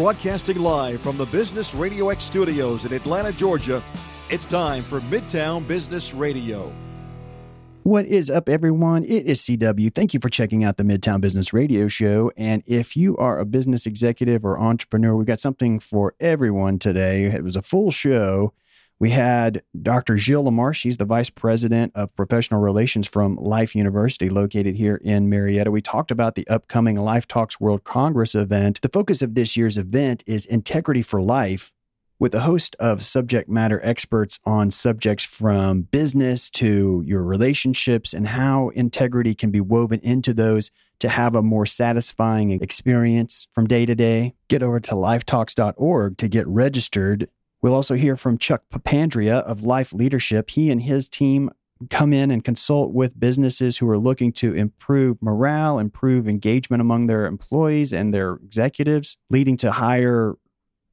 Broadcasting live from the Business Radio X studios in Atlanta, Georgia, it's time for Midtown Business Radio. What is up, everyone? It is CW. Thank you for checking out the Midtown Business Radio Show. And if you are a business executive or entrepreneur, we got something for everyone today. It was a full show. We had Dr. Gilles Lamarche. She's the Vice President of Professional Relations from Life University, located here in Marietta. We talked about the upcoming Life Talks World Congress event. The focus of this year's event is Integrity for Life, with a host of subject matter experts on subjects from business to your relationships and how integrity can be woven into those to have a more satisfying experience from day to day. Get over to lifetalks.org to get registered We'll also hear from Chuck Papandrea of Life Leadership. He and his team come in and consult with businesses who are looking to improve morale, improve engagement among their employees and their executives, leading to higher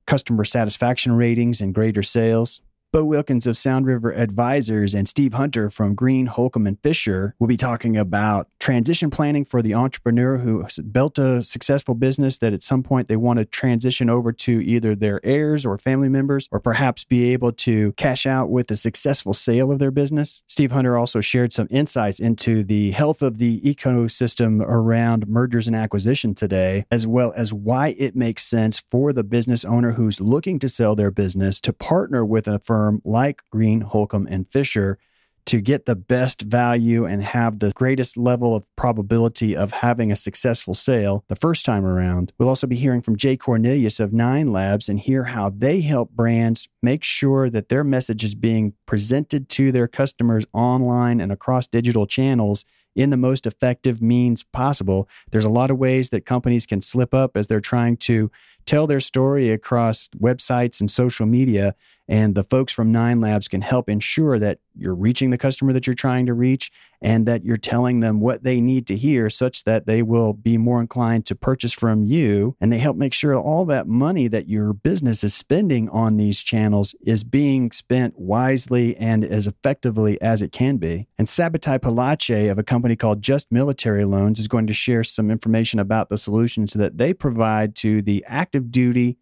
customer satisfaction ratings and greater sales. Bo Wilkins of Sound River Advisors and Steve Hunter from Green, Holcomb, and Fisher will be talking about transition planning for the entrepreneur who built a successful business that at some point they want to transition over to either their heirs or family members, or perhaps be able to cash out with a successful sale of their business. Steve Hunter also shared some insights into the health of the ecosystem around mergers and acquisition today, as well as why it makes sense for the business owner who's looking to sell their business to partner with a firm firm like Green, Holcomb, and Fisher to get the best value and have the greatest level of probability of having a successful sale the first time around. We'll also be hearing from Jay Cornelius of Nine Labs and hear how they help brands make sure that their message is being presented to their customers online and across digital channels in the most effective means possible. There's a lot of ways that companies can slip up as they're trying to tell their story across websites and social media. And the folks from Nine Labs can help ensure that you're reaching the customer that you're trying to reach and that you're telling them what they need to hear such that they will be more inclined to purchase from you. And they help make sure all that money that your business is spending on these channels is being spent wisely and as effectively as it can be. And Sabatai Palache of a company called Just Military Loans is going to share some information about the solutions that they provide to the active duty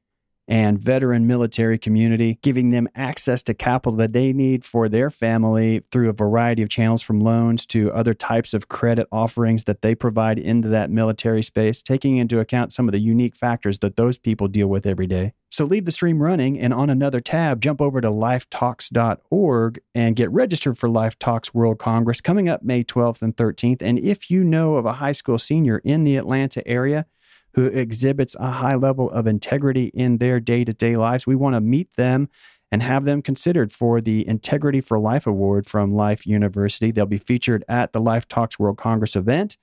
and veteran military community, giving them access to capital that they need for their family through a variety of channels from loans to other types of credit offerings that they provide into that military space, taking into account some of the unique factors that those people deal with every day. So leave the stream running and on another tab, jump over to lifetalks.org and get registered for Life Talks World Congress coming up May 12th and 13th. And if you know of a high school senior in the Atlanta area, who exhibits a high level of integrity in their day to day lives. We want to meet them and have them considered for the Integrity for Life Award from Life University. They'll be featured at the Life Talks World Congress event,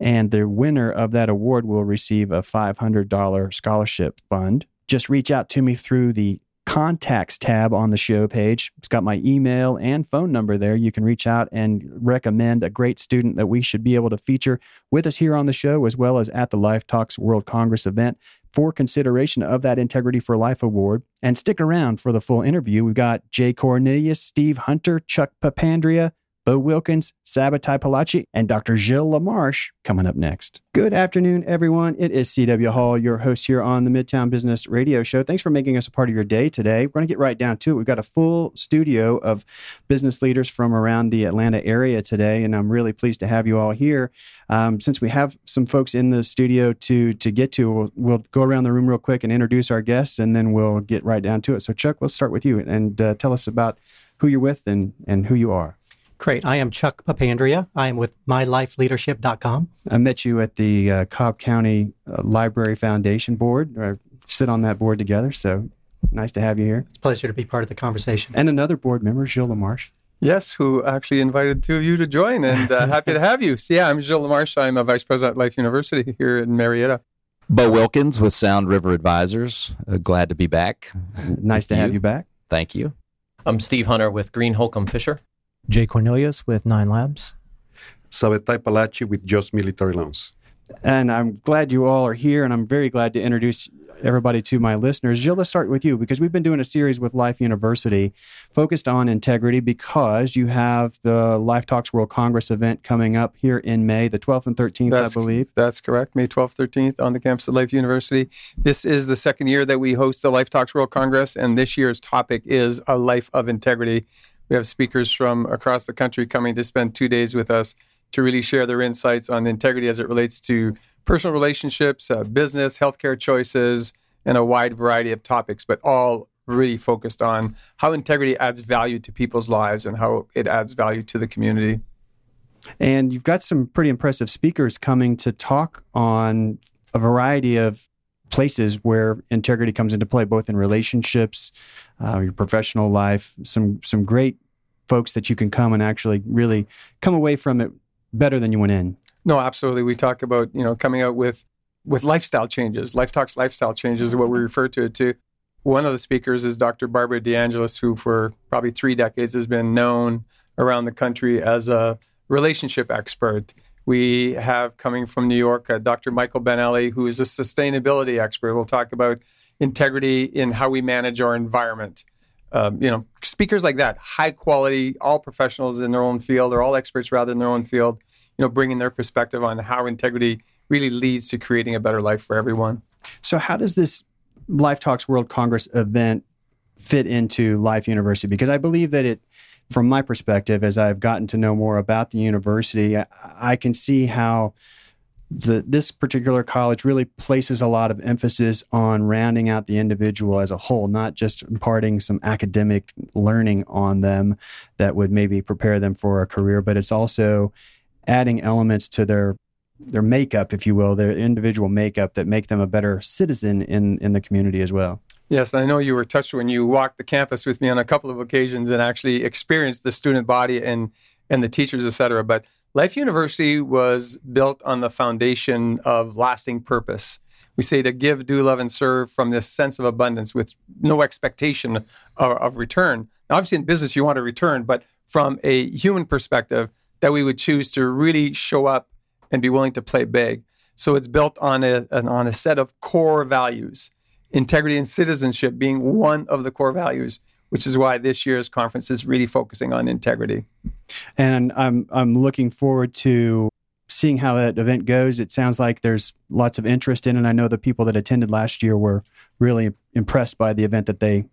and the winner of that award will receive a $500 scholarship fund. Just reach out to me through the contacts tab on the show page. It's got my email and phone number there. You can reach out and recommend a great student that we should be able to feature with us here on the show, as well as at the Life Talks World Congress event for consideration of that Integrity for Life Award. And stick around for the full interview. We've got Jay Cornelius, Steve Hunter, Chuck Papandrea, Bo Wilkins, Sabatai Palachi, and Dr. Gilles Lamarche coming up next. Good afternoon, everyone. It is CW Hall, your host here on the Midtown Business Radio Show. Thanks for making us a part of your day today. We're going to get right down to it. We've got a full studio of business leaders from around the Atlanta area today, and I'm really pleased to have you all here. Um, since we have some folks in the studio to to get to, we'll, we'll, go around the room real quick and introduce our guests, and then we'll get right down to it. So, Chuck, we'll start with you and uh, tell us about who you're with and, and who you are. Great. I am Chuck Papandrea. I am with mylifeleadership.com. I met you at the uh, Cobb County uh, Library Foundation Board. I sit on that board together. So nice to have you here. It's a pleasure to be part of the conversation. And another board member, Gilles Lamarche. Yes, who actually invited two of you to join, and uh, happy to have you. So, yeah, I'm Gilles Lamarche. I'm a vice president at Life University here in Marietta. Bo Wilkins with Sound River Advisors. Uh, glad to be back. Nice to you. have you back. Thank you. I'm Steve Hunter with Green Holcomb Fisher. Jay Cornelius with Nine Labs. Sabatai Palachi with Just Military Loans. And I'm glad you all are here, and I'm very glad to introduce everybody to my listeners. Gilles, let's start with you because we've been doing a series with Life University focused on integrity because you have the Life Talks World Congress event coming up here in May, the 12th and 13th, That's- I believe. That's correct. May 12th, 13th on the campus of Life University. This is the second year that we host the Life Talks World Congress, and this year's topic is a life of integrity. We have speakers from across the country coming to spend two days with us to really share their insights on integrity as it relates to personal relationships, uh, business, healthcare choices, and a wide variety of topics, but all really focused on how integrity adds value to people's lives and how it adds value to the community. And you've got some pretty impressive speakers coming to talk on a variety of places where integrity comes into play, both in relationships, uh, your professional life. Some some great folks that you can come and actually really come away from it better than you went in. No, absolutely. We talk about you know coming out with with lifestyle changes. Life Talks lifestyle changes is what we refer to it to. One of the speakers is Dr. Barbara DeAngelis, who for probably three decades has been known around the country as a relationship expert. We have coming from New York uh, Dr. Michael Benelli, who is a sustainability expert. We'll talk about integrity in how we manage our environment. Um, you know, speakers like that, high quality, all professionals in their own field, or all experts rather in their own field. You know, bringing their perspective on how integrity really leads to creating a better life for everyone. So, how does this Life Talks World Congress event fit into Life University? Because I believe that it, from my perspective, as I've gotten to know more about the university, I, can see how the, this particular college really places a lot of emphasis on rounding out the individual as a whole, not just imparting some academic learning on them that would maybe prepare them for a career, but it's also adding elements to their their makeup, if you will, their individual makeup that make them a better citizen in in the community as well. Yes, I know you were touched when you walked the campus with me on a couple of occasions and actually experienced the student body and and the teachers, et cetera. But Life University was built on the foundation of lasting purpose. We say to give, do, love, and serve from this sense of abundance with no expectation of, of return. Now, obviously, in business, you want a return, but from a human perspective, that we would choose to really show up and be willing to play big. So it's built on a, an, on a set of core values, integrity and citizenship being one of the core values, which is why this year's conference is really focusing on integrity. And I'm I'm looking forward to seeing how that event goes. It sounds like there's lots of interest in. And I know the people that attended last year were really impressed by the event that they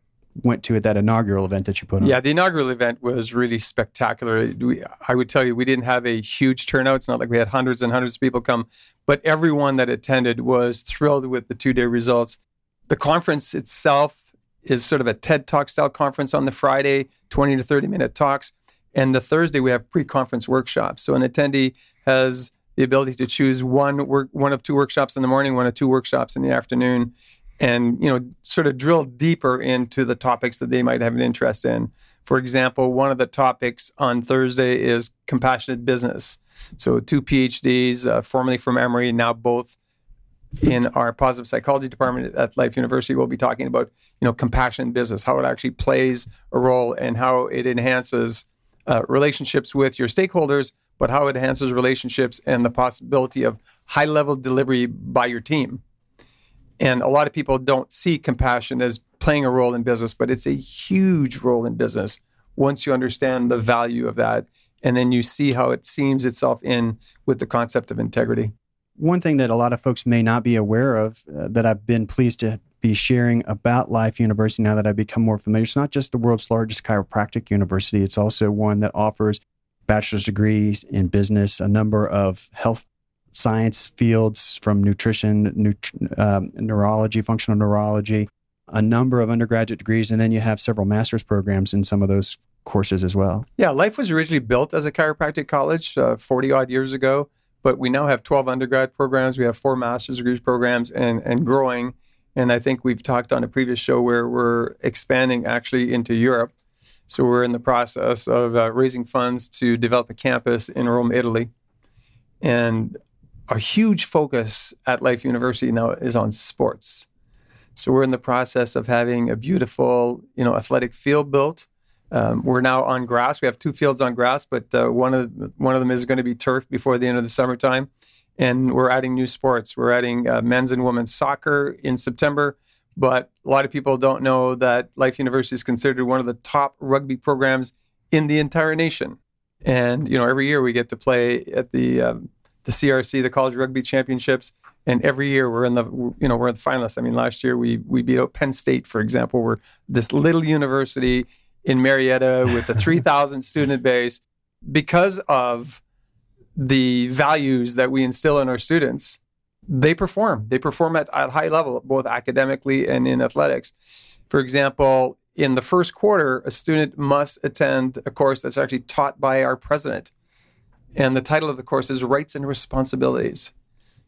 went to at that inaugural event that you put on. Yeah, the inaugural event was really spectacular. We, I would tell you, we didn't have a huge turnout. It's not like we had hundreds and hundreds of people come, but everyone that attended was thrilled with the two day results. The conference itself is sort of a TED Talk style conference on the Friday, 20 to 30 minute talks. And the Thursday, we have pre conference workshops. So an attendee has the ability to choose one work, one of two workshops in the morning, one of two workshops in the afternoon, and you know sort of drill deeper into the topics that they might have an interest in. For example, one of the topics on Thursday is compassionate business. So two PhDs, uh, formerly from Emory, now both in our positive psychology department at Life University, will be talking about you know compassion business, how it actually plays a role, and how it enhances uh, relationships with your stakeholders, but how it enhances relationships and the possibility of high level delivery by your team. And a lot of people don't see compassion as playing a role in business, but it's a huge role in business once you understand the value of that. And then you see how it seams itself in with the concept of integrity. One thing that a lot of folks may not be aware of uh, that I've been pleased to be sharing about Life University now that I've become more familiar, it's not just the world's largest chiropractic university, it's also one that offers bachelor's degrees in business, a number of health science fields from nutrition, nut- um, neurology, functional neurology, a number of undergraduate degrees, and then you have several master's programs in some of those courses as well. Yeah, Life was originally built as a chiropractic college uh, 40 odd years ago, but we now have 12 undergrad programs. We have four master's degrees programs and, and growing. And I think we've talked on a previous show where we're expanding actually into Europe. So we're in the process of uh, raising funds to develop a campus in Rome, Italy. And our huge focus at Life University now is on sports. So we're in the process of having a beautiful, you know, athletic field built. Um, we're now on grass. We have two fields on grass, but uh, one of one of them is going to be turf before the end of the summertime. and we're adding new sports. We're adding uh, men's and women's soccer in September. But a lot of people don't know that Life University is considered one of the top rugby programs in the entire nation. And you know, every year we get to play at the um, the CRC, the College Rugby Championships, and every year we're in the you know we're in the finalists. I mean, last year we we beat out Penn State, for example. We're this little university in Marietta with a 3,000 student base because of the values that we instill in our students. They perform. They perform at, at high level, both academically and in athletics. For example, in the first quarter, a student must attend a course that's actually taught by our president. And the title of the course is Rights and Responsibilities.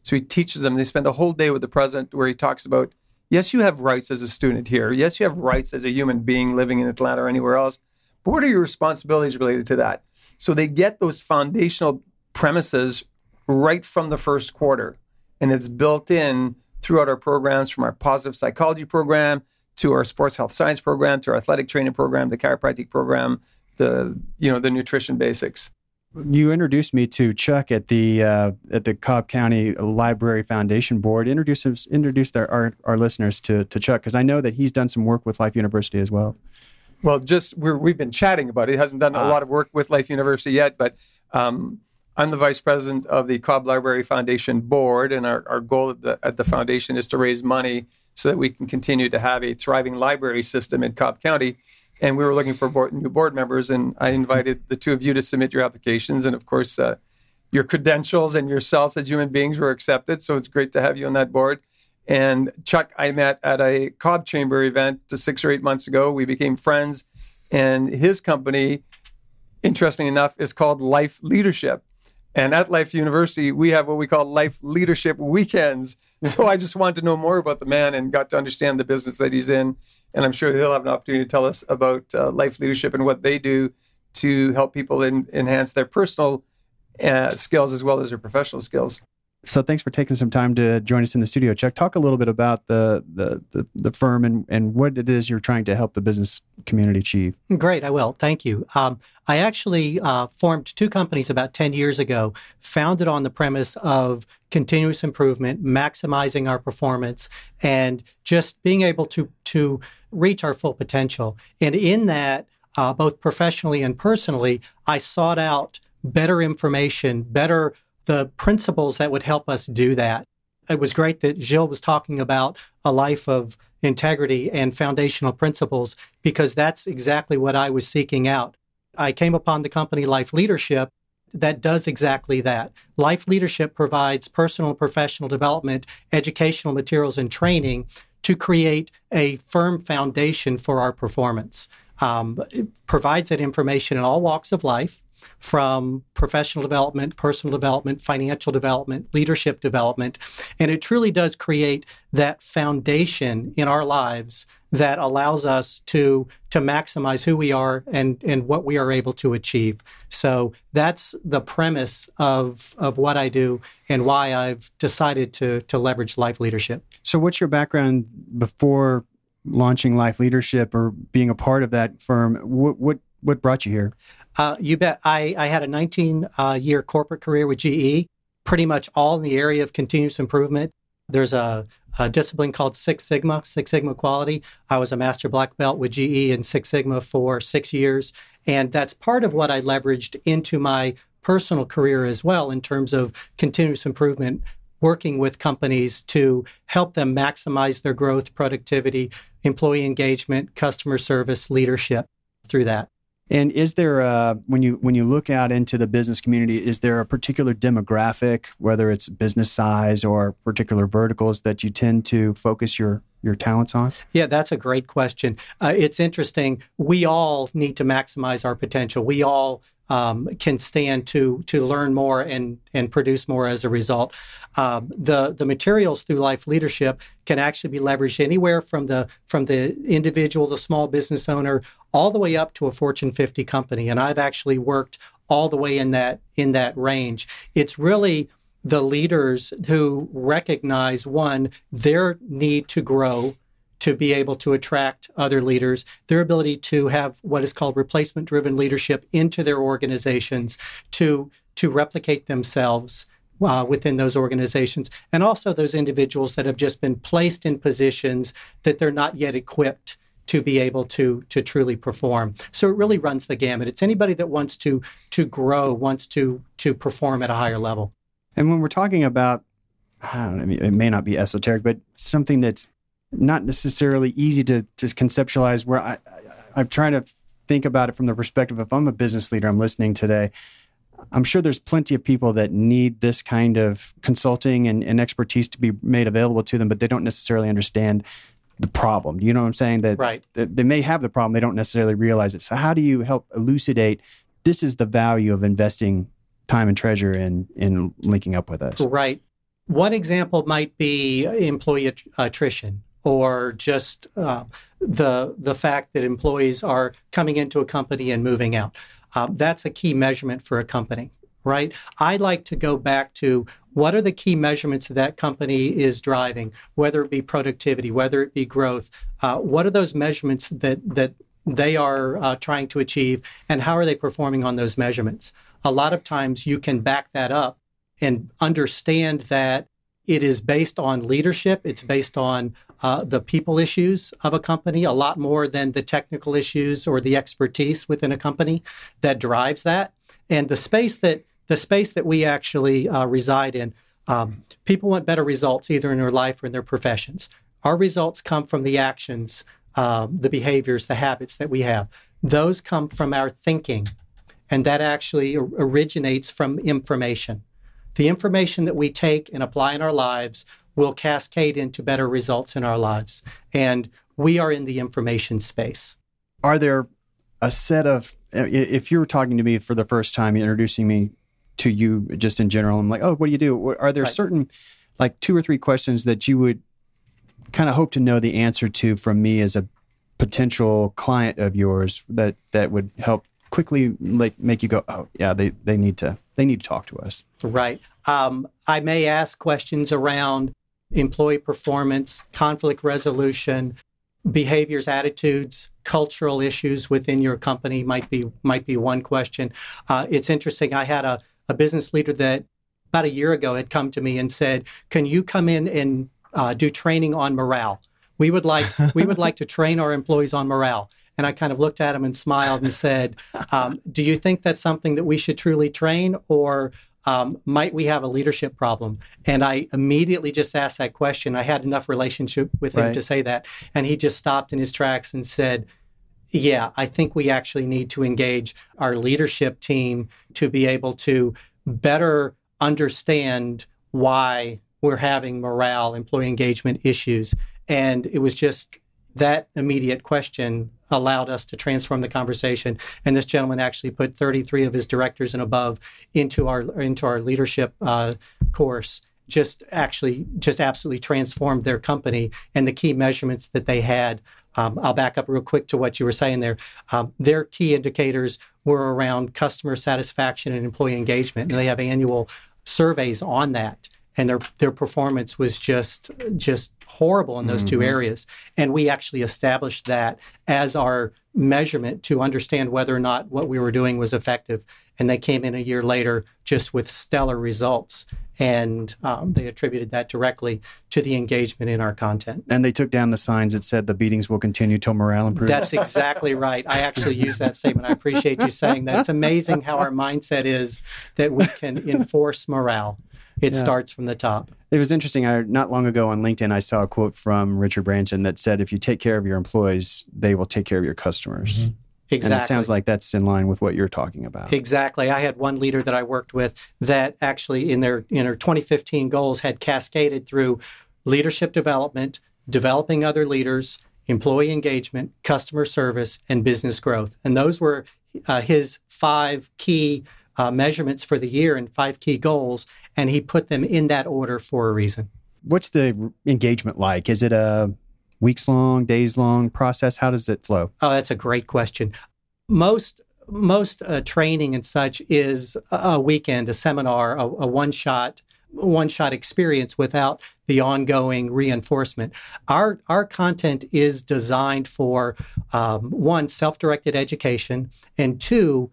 So he teaches them, they spend a whole day with the president where he talks about yes, you have rights as a student here. Yes, you have rights as a human being living in Atlanta or anywhere else. But what are your responsibilities related to that? So they get those foundational premises right from the first quarter. And it's built in throughout our programs from our positive psychology program to our sports health science program, to our athletic training program, the chiropractic program, the you know the nutrition basics. You introduced me to Chuck at the uh, at the Cobb County Library Foundation Board. Introduce introduce their, our our listeners to to Chuck because I know that he's done some work with Life University as well. Well, just we have been chatting about it. He hasn't done a ah. lot of work with Life University yet, but um, I'm the vice president of the Cobb Library Foundation Board, and our, our goal at the, at the foundation is to raise money so that we can continue to have a thriving library system in Cobb County. And we were looking for board, new board members, and I invited the two of you to submit your applications. And of course, uh, your credentials and yourselves as human beings were accepted. So it's great to have you on that board. And Chuck, I met at a Cobb Chamber event six or eight months ago. We became friends, and his company, interesting enough, is called Life Leadership. And at Life University, we have what we call Life Leadership Weekends. So I just wanted to know more about the man and got to understand the business that he's in. And I'm sure they'll have an opportunity to tell us about uh, life leadership and what they do to help people in, enhance their personal uh, skills as well as their professional skills. So thanks for taking some time to join us in the studio, Chuck. Talk a little bit about the the the, the firm and and what it is you're trying to help the business community achieve. Great, I will. Thank you. Um, I actually uh, formed two companies about ten years ago, founded on the premise of continuous improvement, maximizing our performance, and just being able to to reach our full potential. And in that, uh, both professionally and personally, I sought out better information, better the principles that would help us do that. It was great that Gilles was talking about a life of integrity and foundational principles because that's exactly what I was seeking out. I came upon the company Life Leadership that does exactly that. Life Leadership provides personal and professional development, educational materials, and training to create a firm foundation for our performance. Um, it provides that information in all walks of life from professional development, personal development, financial development, leadership development. And it truly does create that foundation in our lives that allows us to to maximize who we are and and what we are able to achieve. So that's the premise of of what I do and why I've decided to to leverage life leadership. So what's your background before launching life leadership or being a part of that firm? What what what brought you here? Uh, you bet. I, I had a 19 uh, year corporate career with GE, pretty much all in the area of continuous improvement. There's a, a, discipline called Six Sigma, Six Sigma quality. I was a master black belt with GE in Six Sigma for six years. And that's part of what I leveraged into my personal career as well in terms of continuous improvement, working with companies to help them maximize their growth, productivity, employee engagement, customer service, leadership through that. And is there a, when you when you look out into the business community, is there a particular demographic, whether it's business size or particular verticals, that you tend to focus your your talents on? Yeah, that's a great question. Uh, it's interesting. We all need to maximize our potential. We all um, can stand to to learn more and and produce more as a result. Um, the the materials through Life Leadership can actually be leveraged anywhere from the from the individual, the small business owner, all the way up to a Fortune 50 company. And I've actually worked all the way in that in that range. It's really the leaders who recognize one their need to grow to be able to attract other leaders, their ability to have what is called replacement driven leadership into their organizations to, to replicate themselves uh, within those organizations, and also those individuals that have just been placed in positions that they're not yet equipped to be able to to truly perform. So it really runs the gamut. It's anybody that wants to to grow, wants to to perform at a higher level. And when we're talking about, I don't know, it may not be esoteric, but something that's not necessarily easy to to conceptualize. Where I, I I'm trying to think about it from the perspective if I'm a business leader, I'm listening today. I'm sure there's plenty of people that need this kind of consulting and, and, expertise to be made available to them, but they don't necessarily understand the problem. You know what I'm saying? That, right. that they may have the problem, they don't necessarily realize it. So, how do you help elucidate this is the value of investing time and treasure in in linking up with us? Right. One example might be employee attrition or just uh, the the fact that employees are coming into a company and moving out. Uh, that's a key measurement for a company, right? I'd like to go back to what are the key measurements that, that company is driving, whether it be productivity, whether it be growth. Uh, what are those measurements that that they are uh, trying to achieve, and how are they performing on those measurements? A lot of times, you can back that up and understand that it is based on leadership. It's based on uh, the people issues of a company a lot more than the technical issues or the expertise within a company that drives that. And the space that the space that we actually uh, reside in, um, people want better results either in their life or in their professions. Our results come from the actions, uh, the behaviors, the habits that we have. Those come from our thinking, and that actually originates from information the information that we take and apply in our lives will cascade into better results in our lives. And we are in the information space. Are there a set of, if you were talking to me for the first time, introducing me to you just in general, I'm like, oh, what do you do? Are there right. certain, like two or three questions that you would kind of hope to know the answer to from me as a potential client of yours that that would help quickly like make you go, oh yeah, they they need to they need to talk to us. Right. Um, I may ask questions around employee performance, conflict resolution, behaviors, attitudes, cultural issues within your company might be might be one question. Uh, it's interesting. I had a, a business leader that about a year ago had come to me and said, "Can you come in and uh, do training on morale? We would like we would like to train our employees on morale." And I kind of looked at him and smiled and said, um, Do you think that's something that we should truly train, or um, might we have a leadership problem? And I immediately just asked that question. I had enough relationship with him right. to say that. And he just stopped in his tracks and said, yeah, I think we actually need to engage our leadership team to be able to better understand why we're having morale, employee engagement issues. And it was just that immediate question allowed us to transform the conversation. And this gentleman actually put 33 of his directors and above into our into our leadership uh, course. Just actually, just absolutely transformed their company and the key measurements that they had. Um, I'll back up real quick to what you were saying there. Um, their key indicators were around customer satisfaction and employee engagement, and they have annual surveys on that and their their performance was just just horrible in those mm-hmm. two areas. And we actually established that as our measurement to understand whether or not what we were doing was effective. And they came in a year later just with stellar results. And um, they attributed that directly to the engagement in our content. And they took down the signs that said the beatings will continue till morale improves. That's exactly right. I actually use that statement. I appreciate you saying that. It's amazing how our mindset is that we can enforce morale. It yeah. starts from the top. It was interesting. I not long ago on LinkedIn, I saw a quote from Richard Branson that said, "If you take care of your employees, they will take care of your customers." Mm-hmm. Exactly. And it sounds like that's in line with what you're talking about. Exactly. I had one leader that I worked with that actually in their in their 2015 goals had cascaded through leadership development, developing other leaders, employee engagement, customer service, and business growth. And those were uh, his five key uh, measurements for the year and five key goals, and he put them in that order for a reason. What's the engagement like? Is it a weeks long, days long process? How does it flow? Oh, that's a great question. Most most uh, training and such is a weekend, a seminar, a, a one shot one shot experience without the ongoing reinforcement. Our our content is designed for um, one self directed education and two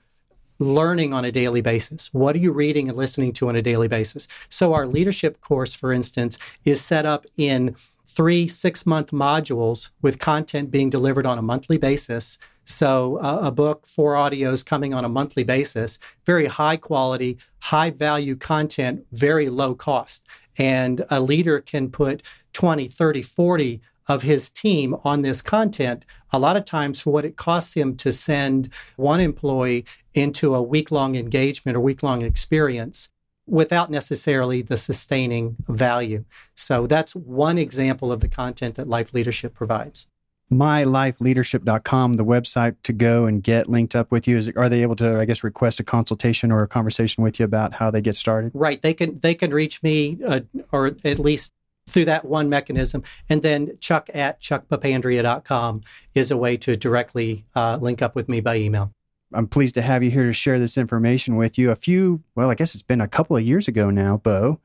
learning on a daily basis. What are you reading and listening to on a daily basis? So, our leadership course, for instance, is set up in three six month modules with content being delivered on a monthly basis. So, uh, a book, four audios coming on a monthly basis, very high quality, high value content, very low cost. And a leader can put 20, 30, 40 of his team on this content, a lot of times for what it costs him to send one employee into a week long engagement or week long experience without necessarily the sustaining value. So that's one example of the content that Life Leadership provides. MyLifeLeadership.com, the website to go and get linked up with you. Is, are they able to, I guess, request a consultation or a conversation with you about how they get started? Right. They can they can reach me, uh, or at least through that one mechanism. And then chuck at chuckpapandrea.com is a way to directly uh, link up with me by email. I'm pleased to have you here to share this information with you. A few, well, I guess it's been a couple of years ago now, Bo,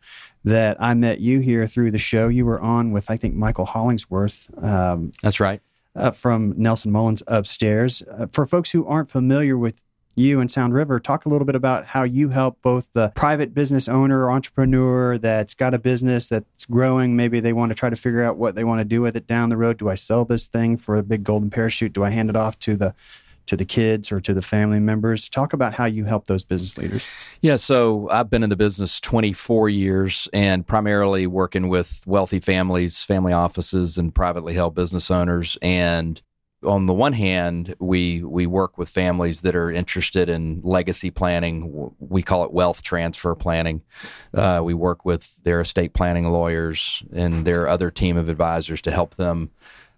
that I met you here through the show. You were on with, I think, Michael Hollingsworth. Um, That's right. Uh, from Nelson Mullins upstairs. Uh, for folks who aren't familiar with you and Sound River. Talk a little bit about how you help both the private business owner entrepreneur that's got a business that's growing. Maybe they want to try to figure out what they want to do with it down the road. Do I sell this thing for a big golden parachute? Do I hand it off to the to the kids or to the family members. Talk about how you help those business leaders. Yeah, so I've been in the business 24 years and primarily working with wealthy families, family offices, and privately held business owners. And on the one hand, we we work with families that are interested in legacy planning. We call it wealth transfer planning. Uh, we work with their estate planning lawyers and their other team of advisors to help them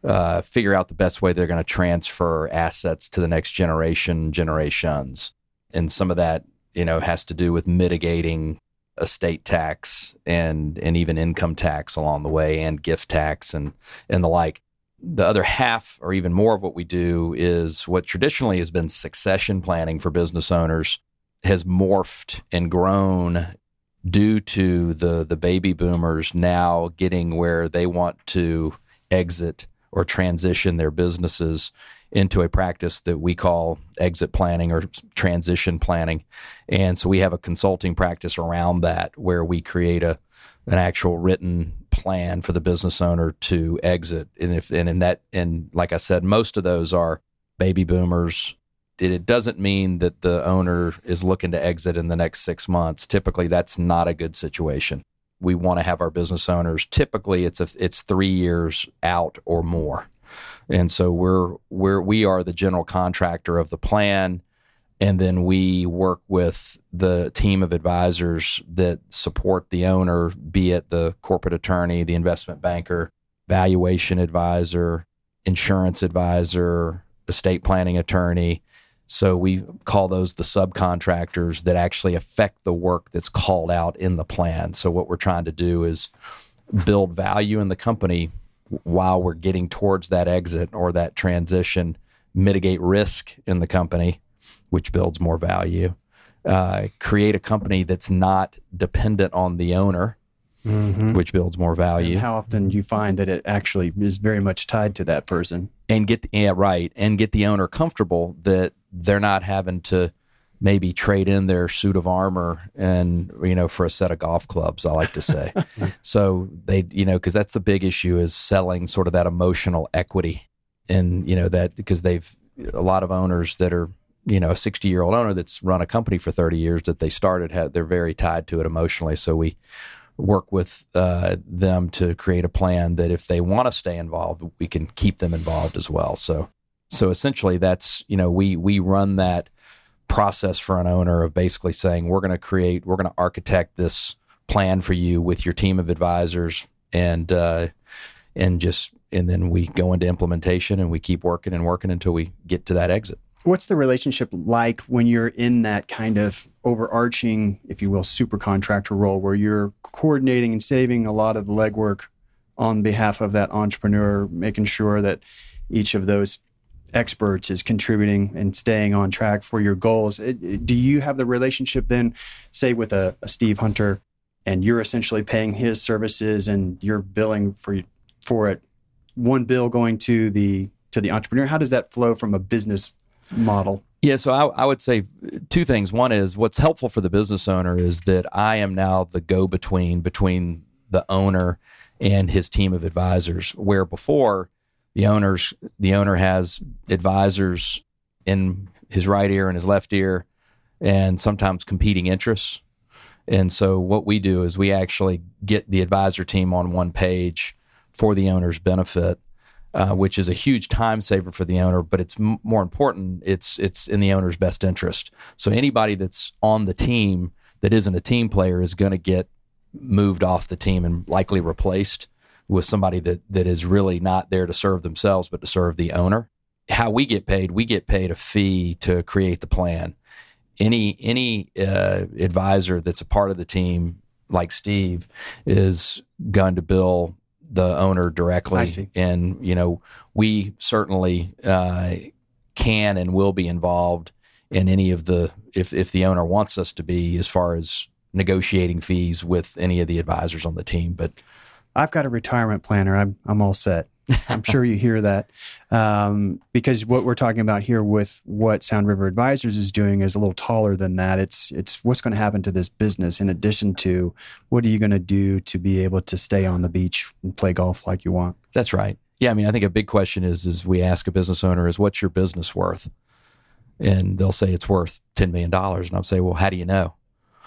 uh, figure out the best way they're going to transfer assets to the next generation, generations. And some of that, you know, has to do with mitigating estate tax and and even income tax along the way, and gift tax and and the like the other half or even more of what we do is what traditionally has been succession planning for business owners has morphed and grown due to the the baby boomers now getting where they want to exit or transition their businesses into a practice that we call exit planning or transition planning. And so we have a consulting practice around that where we create a an actual written plan for the business owner to exit. And if and in that and like I said, most of those are baby boomers. It, it doesn't mean that the owner is looking to exit in the next six months. Typically, that's not a good situation. We want to have our business owners. Typically, it's a, it's three years out or more, and so we're we're we are the general contractor of the plan and then we work with the team of advisors that support the owner, be it the corporate attorney, the investment banker, valuation advisor, insurance advisor, estate planning attorney. So we call those the subcontractors that actually affect the work that's called out in the plan. So what we're trying to do is build value in the company while we're getting towards that exit or that transition, mitigate risk in the company which builds more value. Uh, create a company that's not dependent on the owner, mm-hmm. which builds more value. And how often do you find that it actually is very much tied to that person? And get the, yeah right, and get the owner comfortable that they're not having to maybe trade in their suit of armor and you know for a set of golf clubs. I like to say, so they you know because that's the big issue is selling sort of that emotional equity, and you know that because they've a lot of owners that are you know a 60 year old owner that's run a company for 30 years that they started had they're very tied to it emotionally. So we work with uh, them to create a plan that if they want to stay involved we can keep them involved as well. So so essentially that's you know we we run that process for an owner of basically saying we're going to create we're going to architect this plan for you with your team of advisors and uh, and just and then we go into implementation and we keep working and working until we get to that exit What's the relationship like when you're in that kind of overarching, if you will, super contractor role where you're coordinating and saving a lot of the legwork on behalf of that entrepreneur, making sure that each of those experts is contributing and staying on track for your goals. Do you have the relationship then, say, with a, a Steve Hunter, and you're essentially paying his services and you're billing for for it, one bill going to the to the entrepreneur? How does that flow from a business model? Yeah, so I, I, would say two things. One is what's helpful for the business owner is that I am now the go between between the owner and his team of advisors. Where before the owners the owner has advisors in his right ear and his left ear, and sometimes competing interests. And so what we do is we actually get the advisor team on one page for the owner's benefit uh, which is a huge time saver for the owner. But it's m- more important; it's it's in the owner's best interest. So anybody that's on the team that isn't a team player is going to get moved off the team and likely replaced with somebody that that is really not there to serve themselves but to serve the owner. How we get paid, we get paid a fee to create the plan. Any any uh, advisor that's a part of the team, like Steve, is going to bill the owner directly. And, you know, we certainly uh, can and will be involved in any of the, if, if the owner wants us to be, as far as negotiating fees with any of the advisors on the team. But I've got a retirement planner. I'm, I'm all set. I'm sure you hear that um, because what we're talking about here with what Sound River Advisors is doing is a little taller than that. It's it's what's going to happen to this business in addition to what are you going to do to be able to stay on the beach and play golf like you want. That's right. Yeah, I mean, I think a big question is is we ask a business owner is what's your business worth, and they'll say it's worth ten million dollars, and I'll say, well, how do you know?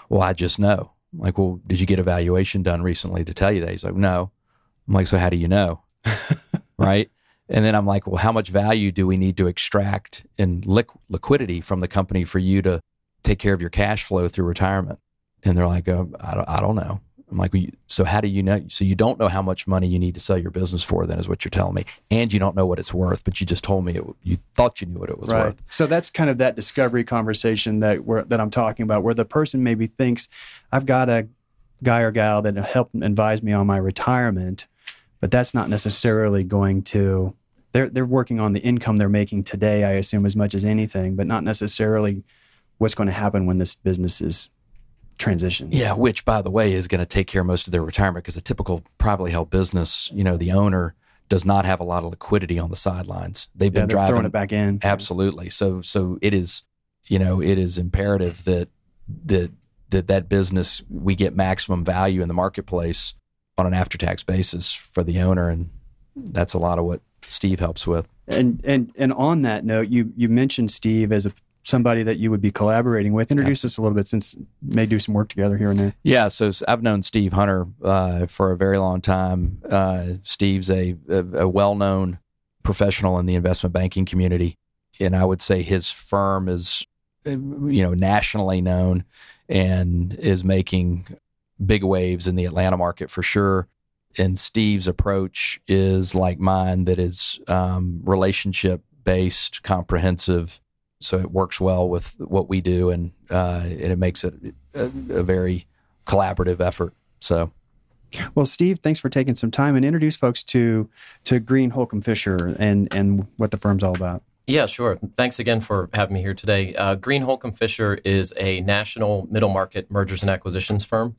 Well, I just know. I'm like, well, did you get a valuation done recently to tell you that? He's like, no. I'm like, so how do you know? right? And then I'm like, well, how much value do we need to extract in liqu- liquidity from the company for you to take care of your cash flow through retirement? And they're like, oh, I, don't, I don't know. I'm like, so how do you know? So you don't know how much money you need to sell your business for, then is what you're telling me, and you don't know what it's worth, but you just told me it, you thought you knew what it was right. worth. So that's kind of that discovery conversation that we're, that I'm talking about, where the person maybe thinks, I've got a guy or gal that helped advise me on my retirement, but that's not necessarily going to they're they're working on the income they're making today i assume as much as anything but not necessarily what's going to happen when this business is transitioned. Yeah which by the way is going to take care of most of their retirement because a typical privately held business you know the owner does not have a lot of liquidity on the sidelines. They've yeah, been driving throwing it back in. Absolutely. So so it is you know it is imperative that that that that business we get maximum value in the marketplace on an after tax basis for the owner. And that's a lot of what Steve helps with. And and and on that note, you you mentioned Steve as a somebody that you would be collaborating with. Introduce yeah. us a little bit since may do some work together here and there. Yeah, so I've known Steve Hunter uh, for a very long time. Uh, Steve's a, a, a well known professional in the investment banking community, and I would say his firm is you know nationally known and is making big waves in the Atlanta market for sure. And Steve's approach is like mine, that is um, relationship based, comprehensive. So it works well with what we do, and uh, and it makes it a, a very collaborative effort. So. Well, Steve, thanks for taking some time and introduce folks to to Green Holcomb Fisher and and what the firm's all about. Yeah, sure. Thanks again for having me here today. Uh, Green Holcomb Fisher is a national middle market mergers and acquisitions firm.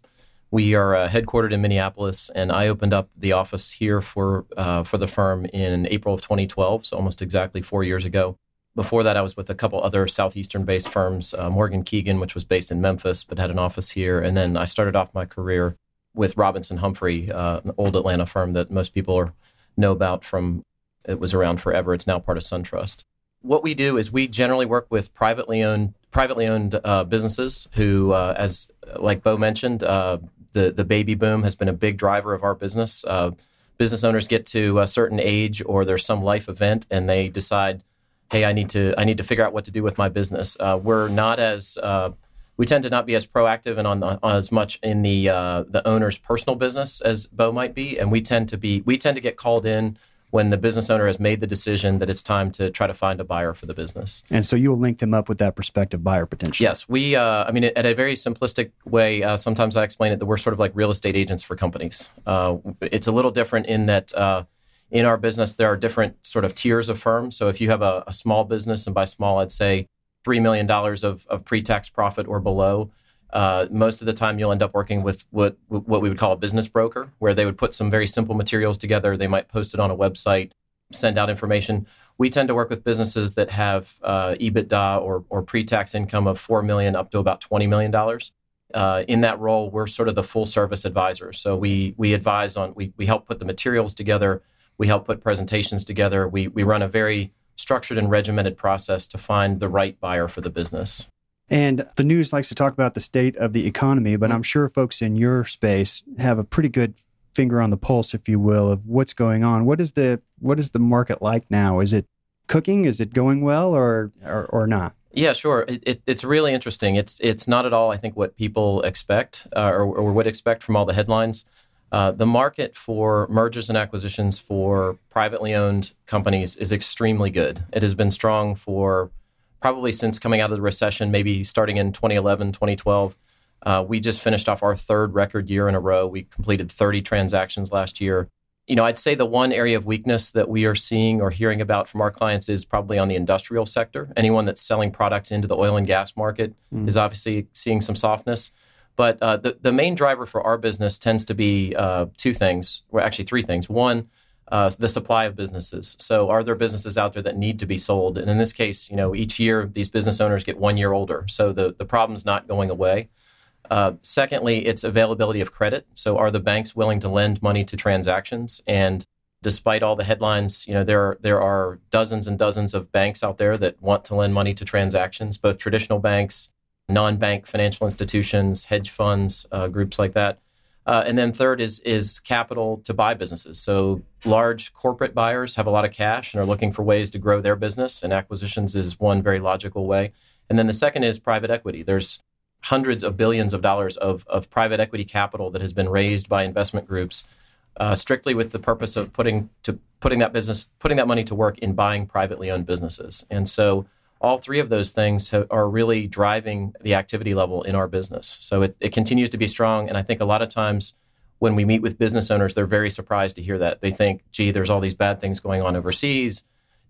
We are uh, headquartered in Minneapolis, and I opened up the office here for uh, for the firm in April of 2012, so almost exactly four years ago. Before that, I was with a couple other southeastern-based firms, uh, Morgan Keegan, which was based in Memphis but had an office here, and then I started off my career with Robinson Humphrey, uh, an old Atlanta firm that most people are, know about from it was around forever. It's now part of SunTrust. What we do is we generally work with privately owned privately owned uh, businesses who, uh, as like Bo mentioned, uh, the the baby boom has been a big driver of our business. Uh, business owners get to a certain age or there's some life event and they decide, hey, I need to I need to figure out what to do with my business. Uh, we're not as uh, we tend to not be as proactive and on, the, on as much in the uh, the owner's personal business as Bo might be, and we tend to be we tend to get called in when the business owner has made the decision that it's time to try to find a buyer for the business. And so you will link them up with that prospective buyer potential. Yes, we. Uh, I mean, at a very simplistic way, uh, sometimes I explain it that we're sort of like real estate agents for companies. Uh, it's a little different in that uh, in our business there are different sort of tiers of firms. So if you have a, a small business, and by small I'd say three million dollars of, of pre-tax profit or below, uh, most of the time, you'll end up working with what what we would call a business broker, where they would put some very simple materials together. They might post it on a website, send out information. we tend to work with businesses that have uh, EBITDA or, or pre-tax income of four million up to about twenty million dollars. Uh, in that role, we're sort of the full service advisor. So we we advise on we we help put the materials together, we help put presentations together. We we run a very structured and regimented process to find the right buyer for the business. And the news likes to talk about the state of the economy, but I'm sure folks in your space have a pretty good finger on the pulse, if you will, of what's going on. What is the what is the market like now? Is it cooking? Is it going well, or or, or not? Yeah, sure. It, it, it's really interesting. It's it's not at all, I think, what people expect uh, or, or, would expect from all the headlines. Uh, the market for mergers and acquisitions for privately owned companies is extremely good. It has been strong for probably since coming out of the recession, maybe starting in 2011, 2012. Uh, we just finished off our third record year in a row. We completed 30 transactions last year. You know, I'd say the one area of weakness that we are seeing or hearing about from our clients is probably on the industrial sector. Anyone that's selling products into the oil and gas market mm. is obviously seeing some softness. But uh, the, the main driver for our business tends to be uh, two things, well, actually, three things. One, uh, the supply of businesses. So, are there businesses out there that need to be sold? And in this case, you know, each year these business owners get one year older. So, the, the problem's not going away. Uh, secondly, it's availability of credit. So, are the banks willing to lend money to transactions? And despite all the headlines, you know there are, there are dozens and dozens of banks out there that want to lend money to transactions, both traditional banks, non-bank financial institutions, hedge funds, uh, groups like that. Uh, and then third is is capital to buy businesses. So large corporate buyers have a lot of cash and are looking for ways to grow their business, and acquisitions is one very logical way. And then the second is private equity. There's hundreds of billions of dollars of, of private equity capital that has been raised by investment groups uh, strictly with the purpose of putting to putting that business putting that money to work in buying privately owned businesses and so all three of those things have, are really driving the activity level in our business so it, it continues to be strong and i think a lot of times when we meet with business owners they're very surprised to hear that they think gee there's all these bad things going on overseas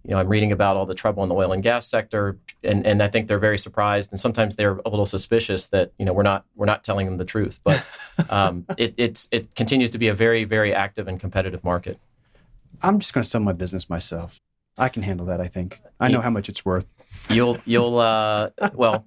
you know, I'm reading about all the trouble in the oil and gas sector, and, and I think they're very surprised, and sometimes they're a little suspicious that you know we're not we're not telling them the truth. But um, it it's it continues to be a very very active and competitive market. I'm just going to sell my business myself. I can handle that. I think I know how much it's worth. You'll you'll uh, well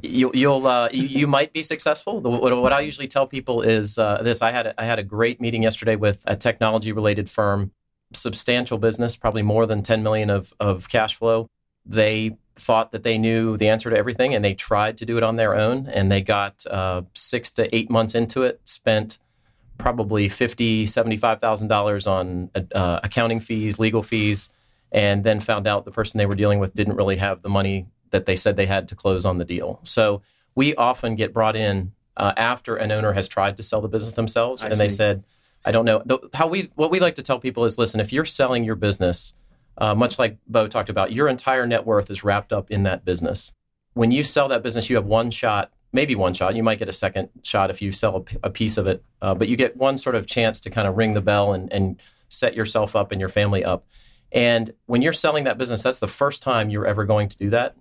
you, you'll uh, you, you, might be successful. What, what, I usually tell people is uh, this: I had a, I had a great meeting yesterday with a technology related firm substantial business, probably more than 10 million of, of cash flow. They thought that they knew the answer to everything and they tried to do it on their own. And they got uh, six to eight months into it, spent probably fifty, seventy-five thousand dollars on uh, accounting fees, legal fees, and then found out the person they were dealing with didn't really have the money that they said they had to close on the deal. So we often get brought in uh, after an owner has tried to sell the business themselves, I and see. they said, I don't know. The, how we what we like to tell people is, listen, if you're selling your business, uh, much like Bo talked about, your entire net worth is wrapped up in that business. When you sell that business, you have one shot, maybe one shot. You might get a second shot if you sell a, a piece of it, uh, but you get one sort of chance to kind of ring the bell and, and set yourself up and your family up. And when you're selling that business, that's the first time you're ever going to do that.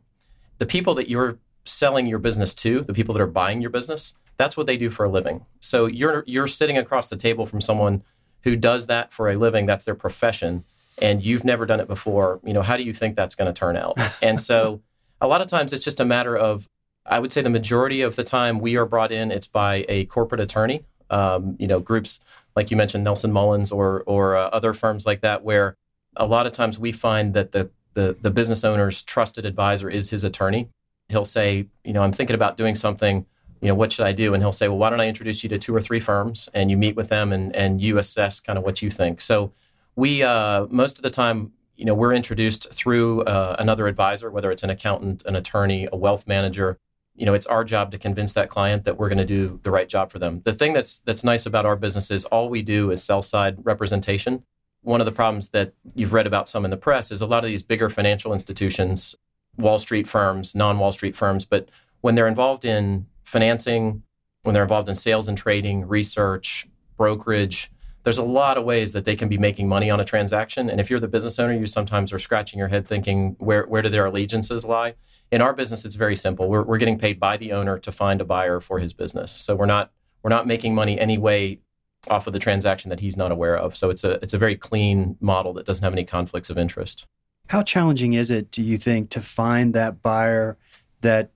The people that you're selling your business to, the people that are buying your business, that's what they do for a living. So you're you're sitting across the table from someone who does that for a living. That's their profession, and you've never done it before. You know, how do you think that's going to turn out? and so, a lot of times, it's just a matter of. I would say the majority of the time we are brought in, it's by a corporate attorney. Um, you know, groups like you mentioned, Nelson Mullins or or uh, other firms like that, where a lot of times we find that the, the the business owner's trusted advisor is his attorney. He'll say, you know, I'm thinking about doing something you know, what should I do? And he'll say, well, why don't I introduce you to two or three firms and you meet with them and, and you assess kind of what you think. So we, uh, most of the time, you know, we're introduced through uh, another advisor, whether it's an accountant, an attorney, a wealth manager. You know, it's our job to convince that client that we're going to do the right job for them. The thing that's that's nice about our business is all we do is sell side representation. One of the problems that you've read about some in the press is a lot of these bigger financial institutions, Wall Street firms, non Wall Street firms, but when they're involved in financing, when they're involved in sales and trading, research, brokerage, there's a lot of ways that they can be making money on a transaction. And if you're the business owner, you sometimes are scratching your head thinking, where, where do their allegiances lie? In our business, it's very simple. We're, we're getting paid by the owner to find a buyer for his business. So we're not, we're not making money any way off of the transaction that he's not aware of. So it's a, it's a very clean model that doesn't have any conflicts of interest. How challenging is it, do you think, to find that buyer that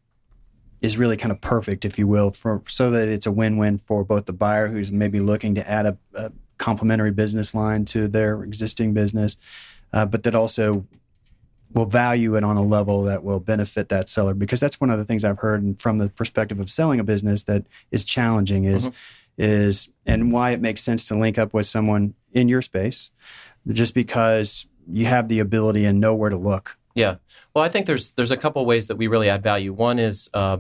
is really kind of perfect, if you will, for so that it's a win-win for both the buyer who's maybe looking to add a, a complementary business line to their existing business, uh, but that also will value it on a level that will benefit that seller because that's one of the things I've heard from the perspective of selling a business that is challenging is mm-hmm. Is and why it makes sense to link up with someone in your space just because you have the ability and know where to look. Yeah. Well, I think there's there's a couple ways that we really add value. One is uh,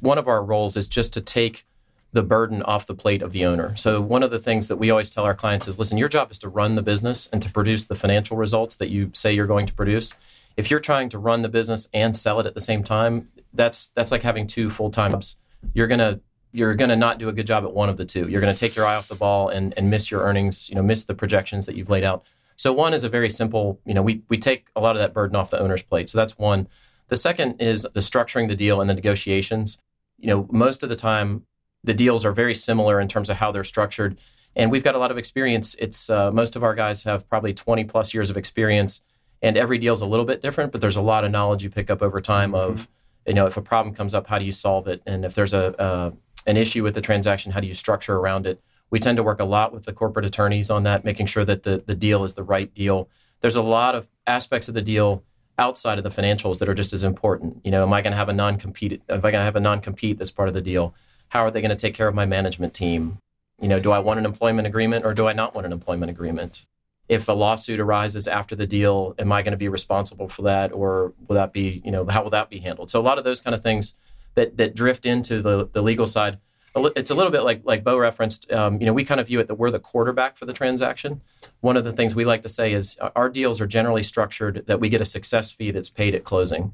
one of our roles is just to take the burden off the plate of the owner. So one of the things that we always tell our clients is listen, your job is to run the business and to produce the financial results that you say you're going to produce. If you're trying to run the business and sell it at the same time, that's that's like having two full-time jobs. You're going to you're going to not do a good job at one of the two. You're going to take your eye off the ball and, and miss your earnings, you know, miss the projections that you've laid out. So one is a very simple, you know, we, we take a lot of that burden off the owner's plate. So that's one. The second is the structuring the deal and the negotiations. You know, most of the time the deals are very similar in terms of how they're structured. And we've got a lot of experience. It's uh, most of our guys have probably 20 plus years of experience, and every deal is a little bit different. But there's a lot of knowledge you pick up over time mm-hmm. of, you know, if a problem comes up, how do you solve it? And if there's a uh, an issue with the transaction, how do you structure around it? We tend to work a lot with the corporate attorneys on that, making sure that the the deal is the right deal. There's a lot of aspects of the deal outside of the financials that are just as important. You know, am I going to have a non compete? Am I going to have a non compete that's part of the deal? How are they going to take care of my management team? You know, do I want an employment agreement or do I not want an employment agreement? If a lawsuit arises after the deal, am I going to be responsible for that or will that be, you know, how will that be handled? So a lot of those kind of things that that drift into the the legal side. It's a little bit like like Bo referenced. Um, you know, we kind of view it that we're the quarterback for the transaction. One of the things we like to say is our deals are generally structured that we get a success fee that's paid at closing.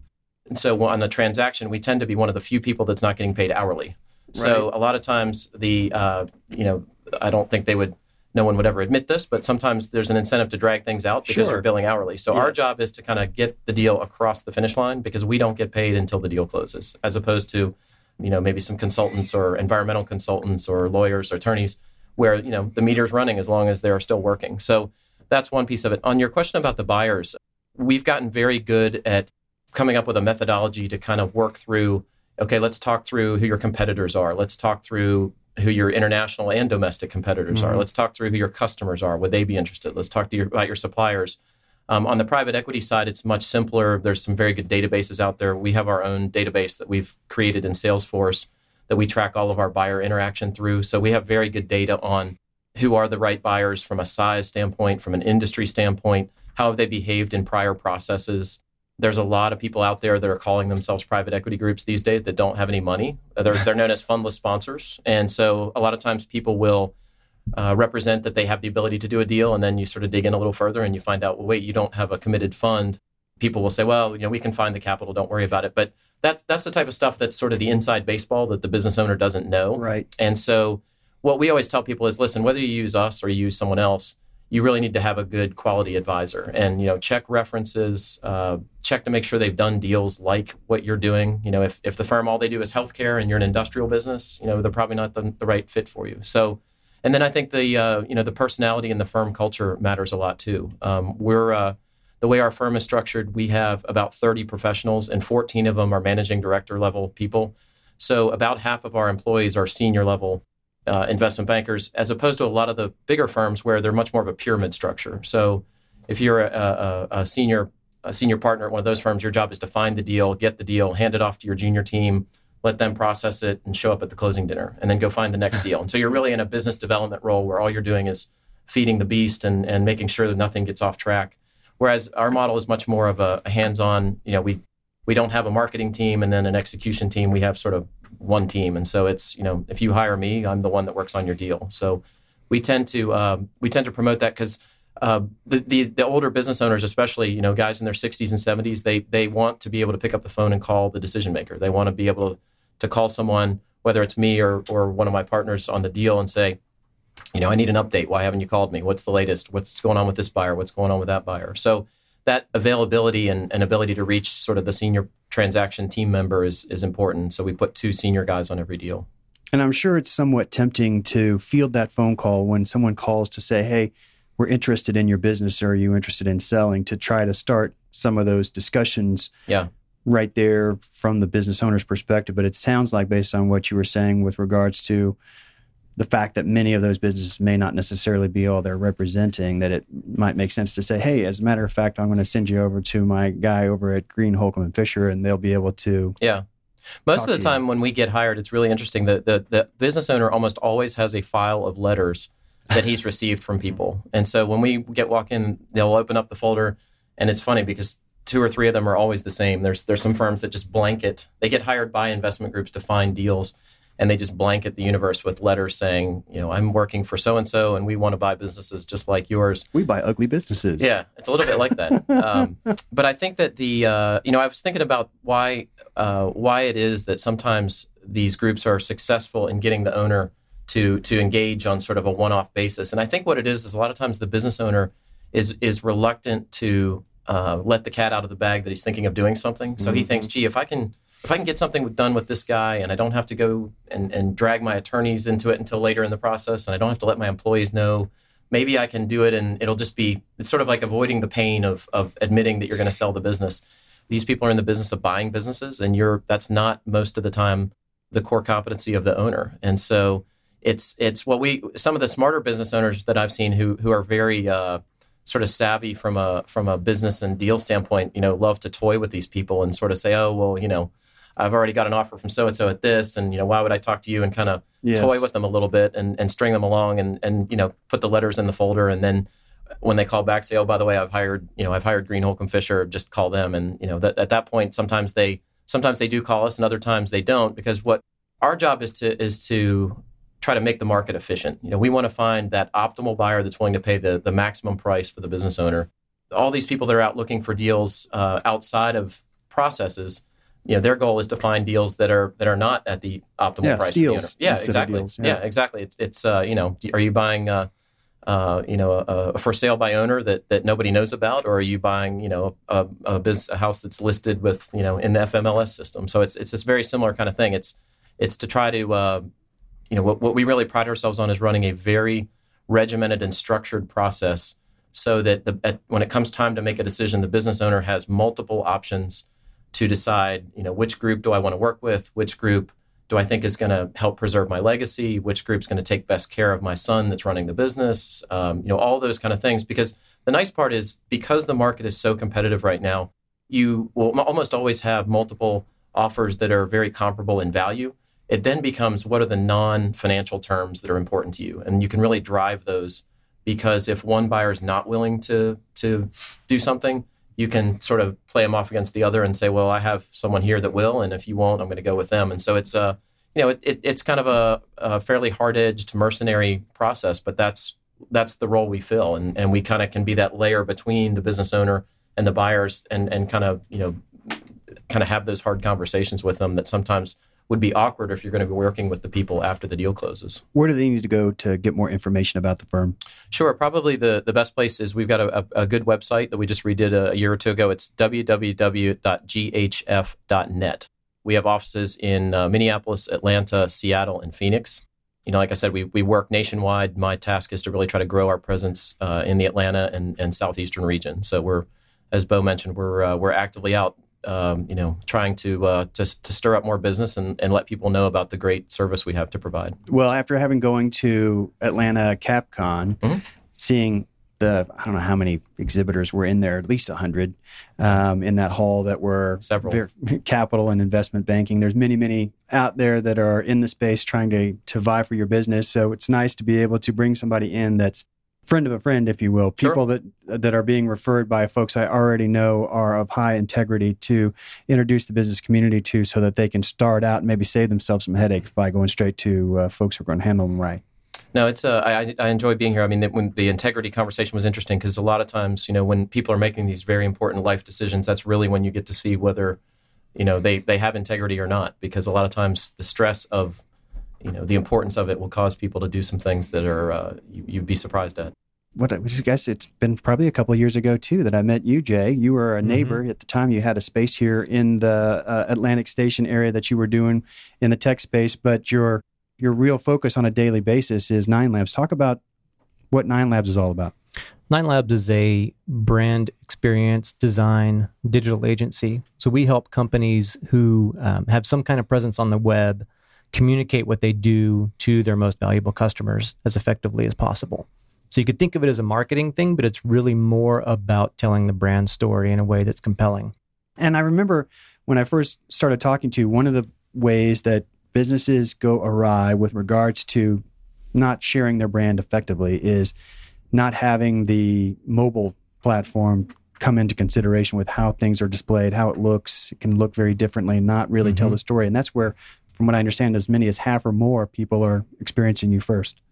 And so on the transaction, we tend to be one of the few people that's not getting paid hourly. So right. a lot of times the uh, you know I don't think they would no one would ever admit this, but sometimes there's an incentive to drag things out because sure. you're billing hourly. So yes. our job is to kind of get the deal across the finish line because we don't get paid until the deal closes, as opposed to you know maybe some consultants or environmental consultants or lawyers or attorneys where you know the meter's running as long as they're still working. So that's one piece of it. On your question about the buyers, we've gotten very good at coming up with a methodology to kind of work through okay, let's talk through who your competitors are. Let's talk through who your international and domestic competitors mm-hmm. are. Let's talk through who your customers are. Would they be interested? Let's talk to your, about your suppliers. Um, on the private equity side, it's much simpler. There's some very good databases out there. We have our own database that we've created in Salesforce that we track all of our buyer interaction through. So we have very good data on who are the right buyers from a size standpoint, from an industry standpoint, how have they behaved in prior processes, there's a lot of people out there that are calling themselves private equity groups these days that don't have any money. They're, they're known as fundless sponsors. And so a lot of times people will uh, represent that they have the ability to do a deal. And then you sort of dig in a little further and you find out, well, wait, you don't have a committed fund. People will say, well, you know, we can find the capital. Don't worry about it. But that, that's the type of stuff that's sort of the inside baseball that the business owner doesn't know. Right. And so what we always tell people is, listen, whether you use us or you use someone else, you really need to have a good quality advisor. And you know check references uh, check to make sure they've done deals like what you're doing. You know if, if the firm all they do is healthcare and you're an industrial business you know they're probably not the, the right fit for you. So and then i think the uh, you know the personality and the firm culture matters a lot too. Um, we're uh, the way our firm is structured we have about 30 professionals and 14 of them are managing director level people. So about half of our employees are senior level uh, investment bankers, as opposed to a lot of the bigger firms where they're much more of a pyramid structure. So, if you're a, a, a, senior a senior partner at one of those firms, your job is to find the deal, get the deal, hand it off to your junior team, let them process it, and show up at the closing dinner, and then go find the next deal. And so you're really in a business development role where all you're doing is feeding the beast and, and making sure that nothing gets off track. Whereas our model is much more of a, a hands-on. You know, we we don't have a marketing team and then an execution team. We have sort of one team, and so it's you know if you hire me, I'm the one that works on your deal. So we tend to um, we tend to promote that because uh, the, the, the older business owners, especially you know guys in their 60s and 70s, they they want to be able to pick up the phone and call the decision maker. They want to be able to, to call someone, whether it's me or or one of my partners on the deal, and say, you know, I need an update. Why haven't you called me? What's the latest? What's going on with this buyer? What's going on with that buyer? So that availability and, and ability to reach sort of the senior transaction team member is is important. So we put two senior guys on every deal. And I'm sure it's somewhat tempting to field that phone call when someone calls to say, "Hey, we're interested in your business. Or are you interested in selling?" To try to start some of those discussions Yeah. right there from the business owner's perspective. But it sounds like, based on what you were saying with regards to the fact that many of those businesses may not necessarily be all they're representing, that it might make sense to say, hey, as a matter of fact, I'm going to send you over to my guy over at Greene Holcomb and Fisher, and they'll be able to. Yeah. Most of the you. time when we get hired, it's really interesting. that the the business owner almost always has a file of letters that he's received from mm-hmm. people. And so when we get walk in, they'll open up the folder and it's funny because two or three of them are always the same. There's there's some firms that just blanket. They get hired by investment groups to find deals and they just blanket the universe with letters saying, you know, I'm working for so and so and we want to buy businesses just like yours. We buy ugly businesses. Yeah, it's a little bit like that. Um, but I think that the uh, you know I was thinking about why uh, why it is that sometimes these groups are successful in getting the owner to to engage on sort of a one off basis, and I think what it is is a lot of times the business owner is is reluctant to uh, let the cat out of the bag that he's thinking of doing something. So he thinks, gee, if I can if I can get something done with this guy and I don't have to go and, and drag my attorneys into it until later in the process and I don't have to let my employees know, maybe I can do it and it'll just be it's sort of like avoiding the pain of of admitting that you're going to sell the business. These people are in the business of buying businesses and you're that's not most of the time the core competency of the owner. And so it's it's what we some of the smarter business owners that I've seen who who are very uh, sort of savvy from a from a business and deal standpoint, you know, love to toy with these people and sort of say, oh well, you know, I've already got an offer from so and so at this, and you know, why would I talk to you and kind of Yes. toy with them a little bit and, and string them along and and you know put the letters in the folder and then when they call back say oh by the way I've hired you know I've hired Greene Holcomb Fisher just call them. And you know that at that point sometimes they sometimes they do call us and other times they don't because what our job is to is to try to make the market efficient. You know we want to find that optimal buyer that's willing to pay the the maximum price for the business owner. All these people that are out looking for deals uh, outside of processes you know their goal is to find deals that are that are not at the optimal Yeah, price steals yeah exactly deals, yeah. yeah. exactly it's it's uh, you know are you buying uh, uh, you know a, a for sale by owner that that nobody knows about or are you buying you know a, a, business, a house that's listed with you know in the FMLS system so it's it's this very similar kind of thing it's it's to try to uh, you know what, what we really pride ourselves on is running a very regimented and structured process so that the, at, when it comes time to make a decision the business owner has multiple options to decide you know which group do i want to work with which group do i think is going to help preserve my legacy which group's going to take best care of my son that's running the business um, you know all those kind of things. Because the nice part is because the market is so competitive right now you will almost always have multiple offers that are very comparable in value. It then becomes what are the non-financial terms that are important to you? And you can really drive those because if one buyer is not willing to to do something you can sort of play them off against the other and say well i have someone here that will and if you won't i'm going to go with them. And so it's a you know it, it, it's kind of a, a fairly hard-edged mercenary process but that's that's the role we fill. And, and we kind of can be that layer between the business owner and the buyers and and kind of you know kind of have those hard conversations with them that sometimes would be awkward if you're going to be working with the people after the deal closes. Where do they need to go to get more information about the firm? Sure. Probably the, the best place is we've got a, a, good website that we just redid a, a year or two ago. It's www.ghf.net. We have offices in uh, Minneapolis, Atlanta, Seattle, and Phoenix. You know, like I said, we, we work nationwide. My task is to really try to grow our presence uh, in the Atlanta and, and southeastern region. So we're, as Bo mentioned, we're uh, we're actively out um, you know, trying to, uh, to to stir up more business and, and let people know about the great service we have to provide. Well, after having going to Atlanta CapCon, Mhm. seeing the I don't know how many exhibitors were in there, at least hundred um, in that hall that were Several. ver- capital and investment banking. There's many, many out there that are in the space trying to to vie for your business. So it's nice to be able to bring somebody in that's friend of a friend, if you will, Sure. people that that are being referred by folks I already know are of high integrity to introduce the business community to, so that they can start out and maybe save themselves some headaches by going straight to uh, folks who are going to handle them right. No, it's uh, I, I enjoy being here. I mean, when the integrity conversation was interesting because a lot of times, you know, when people are making these very important life decisions, that's really when you get to see whether, you know, they they have integrity or not. Because a lot of times, the stress of, you know, the importance of it will cause people to do some things that are uh, you, you'd be surprised at. what I guess it's been probably a couple of years ago too that I met you, Jay. You were a neighbor at the time. You had a space here in the uh, Atlantic Station area that you were doing in the tech space, but your your real focus on a daily basis is Nine Labs. Talk about what Nine Labs is all about. Nine Labs is a brand experience design digital agency. So we help companies who um, have some kind of presence on the web communicate what they do to their most valuable customers as effectively as possible. So you could think of it as a marketing thing, but it's really more about telling the brand story in a way that's compelling. And I remember when I first started talking to you, one of the ways that businesses go awry with regards to not sharing their brand effectively is not having the mobile platform come into consideration with how things are displayed, how it looks. It can look very differently, and not really mm-hmm. tell the story. And that's where, from what I understand, as many as half or more people are experiencing you first.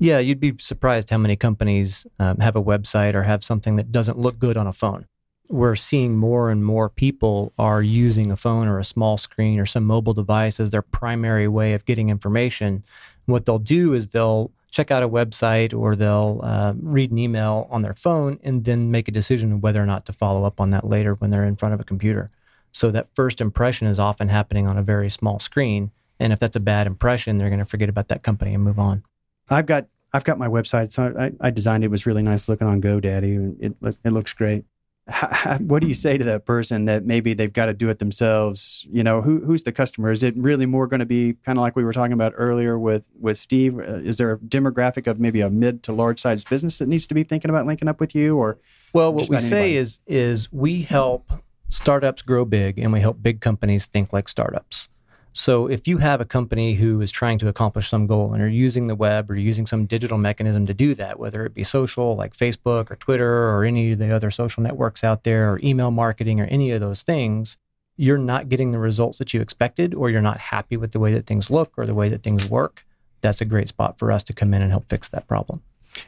Yeah, you'd be surprised how many companies um, have a website or have something that doesn't look good on a phone. We're seeing more and more people are using a phone or a small screen or some mobile device as their primary way of getting information. What they'll do is they'll check out a website or they'll uh, read an email on their phone and then make a decision whether or not to follow up on that later when they're in front of a computer. So that first impression is often happening on a very small screen. And if that's a bad impression, they're going to forget about that company and move on. I've got I've got my website. So I, I designed it. it was really nice looking on GoDaddy. It it looks great. How, what do you say to that person that maybe they've got to do it themselves? You know, who who's the customer? Is it really more going to be kind of like we were talking about earlier with with Steve? Uh, is there a demographic of maybe a mid to large sized business that needs to be thinking about linking up with you? Or well, what we say is is we help startups grow big, and we help big companies think like startups. So if you have a company who is trying to accomplish some goal and are using the web or using some digital mechanism to do that, whether it be social like Facebook or Twitter or any of the other social networks out there or email marketing or any of those things, you're not getting the results that you expected or you're not happy with the way that things look or the way that things work, that's a great spot for us to come in and help fix that problem.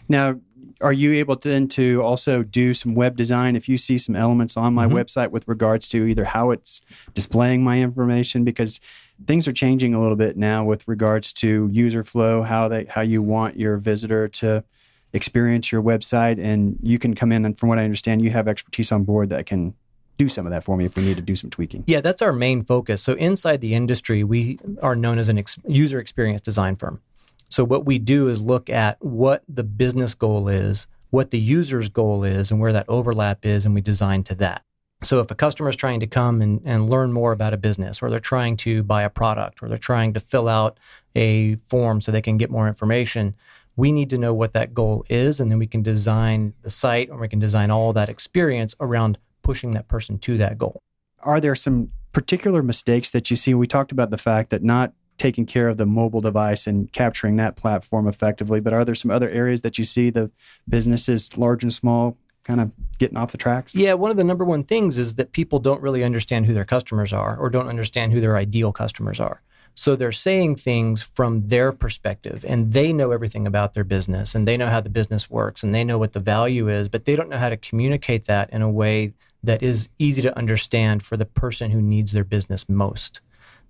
Now, are you able to then to also do some web design if you see some elements on my mm-hmm. website with regards to either how it's displaying my information? Because things are changing a little bit now with regards to user flow how they how you want your visitor to experience your website. And you can come in and from what i understand you have expertise on board that can do some of that for me if we need to do some tweaking. Yeah that's our main focus. So inside the industry we are known as an ex- user experience design firm so what we do is look at what the business goal is, what the user's goal is, and where that overlap is, and we design to that. So if a customer is trying to come and, and learn more about a business, or they're trying to buy a product, or they're trying to fill out a form so they can get more information, we need to know what that goal is, and then we can design the site or we can design all that experience around pushing that person to that goal. Are there some particular mistakes that you see? We talked about the fact that not taking care of the mobile device and capturing that platform effectively. But are there some other areas that you see the businesses, large and small, kind of getting off the tracks? Yeah, one of the number one things is that people don't really understand who their customers are or don't understand who their ideal customers are. So they're saying things from their perspective and they know everything about their business and they know how the business works and they know what the value is, but they don't know how to communicate that in a way that is easy to understand for the person who needs their business most.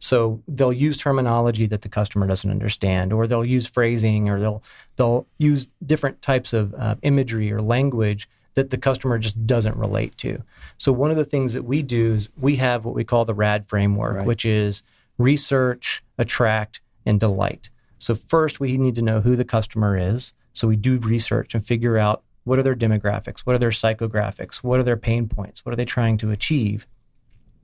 So they'll use terminology that the customer doesn't understand, or they'll use phrasing, or they'll they'll use different types of uh, imagery or language that the customer just doesn't relate to. So one of the things that we do is we have what we call the RAD framework, right. which is research, attract, and delight. So first we need to know who the customer is. So we do research and figure out what are their demographics, what are their psychographics, what are their pain points, what are they trying to achieve.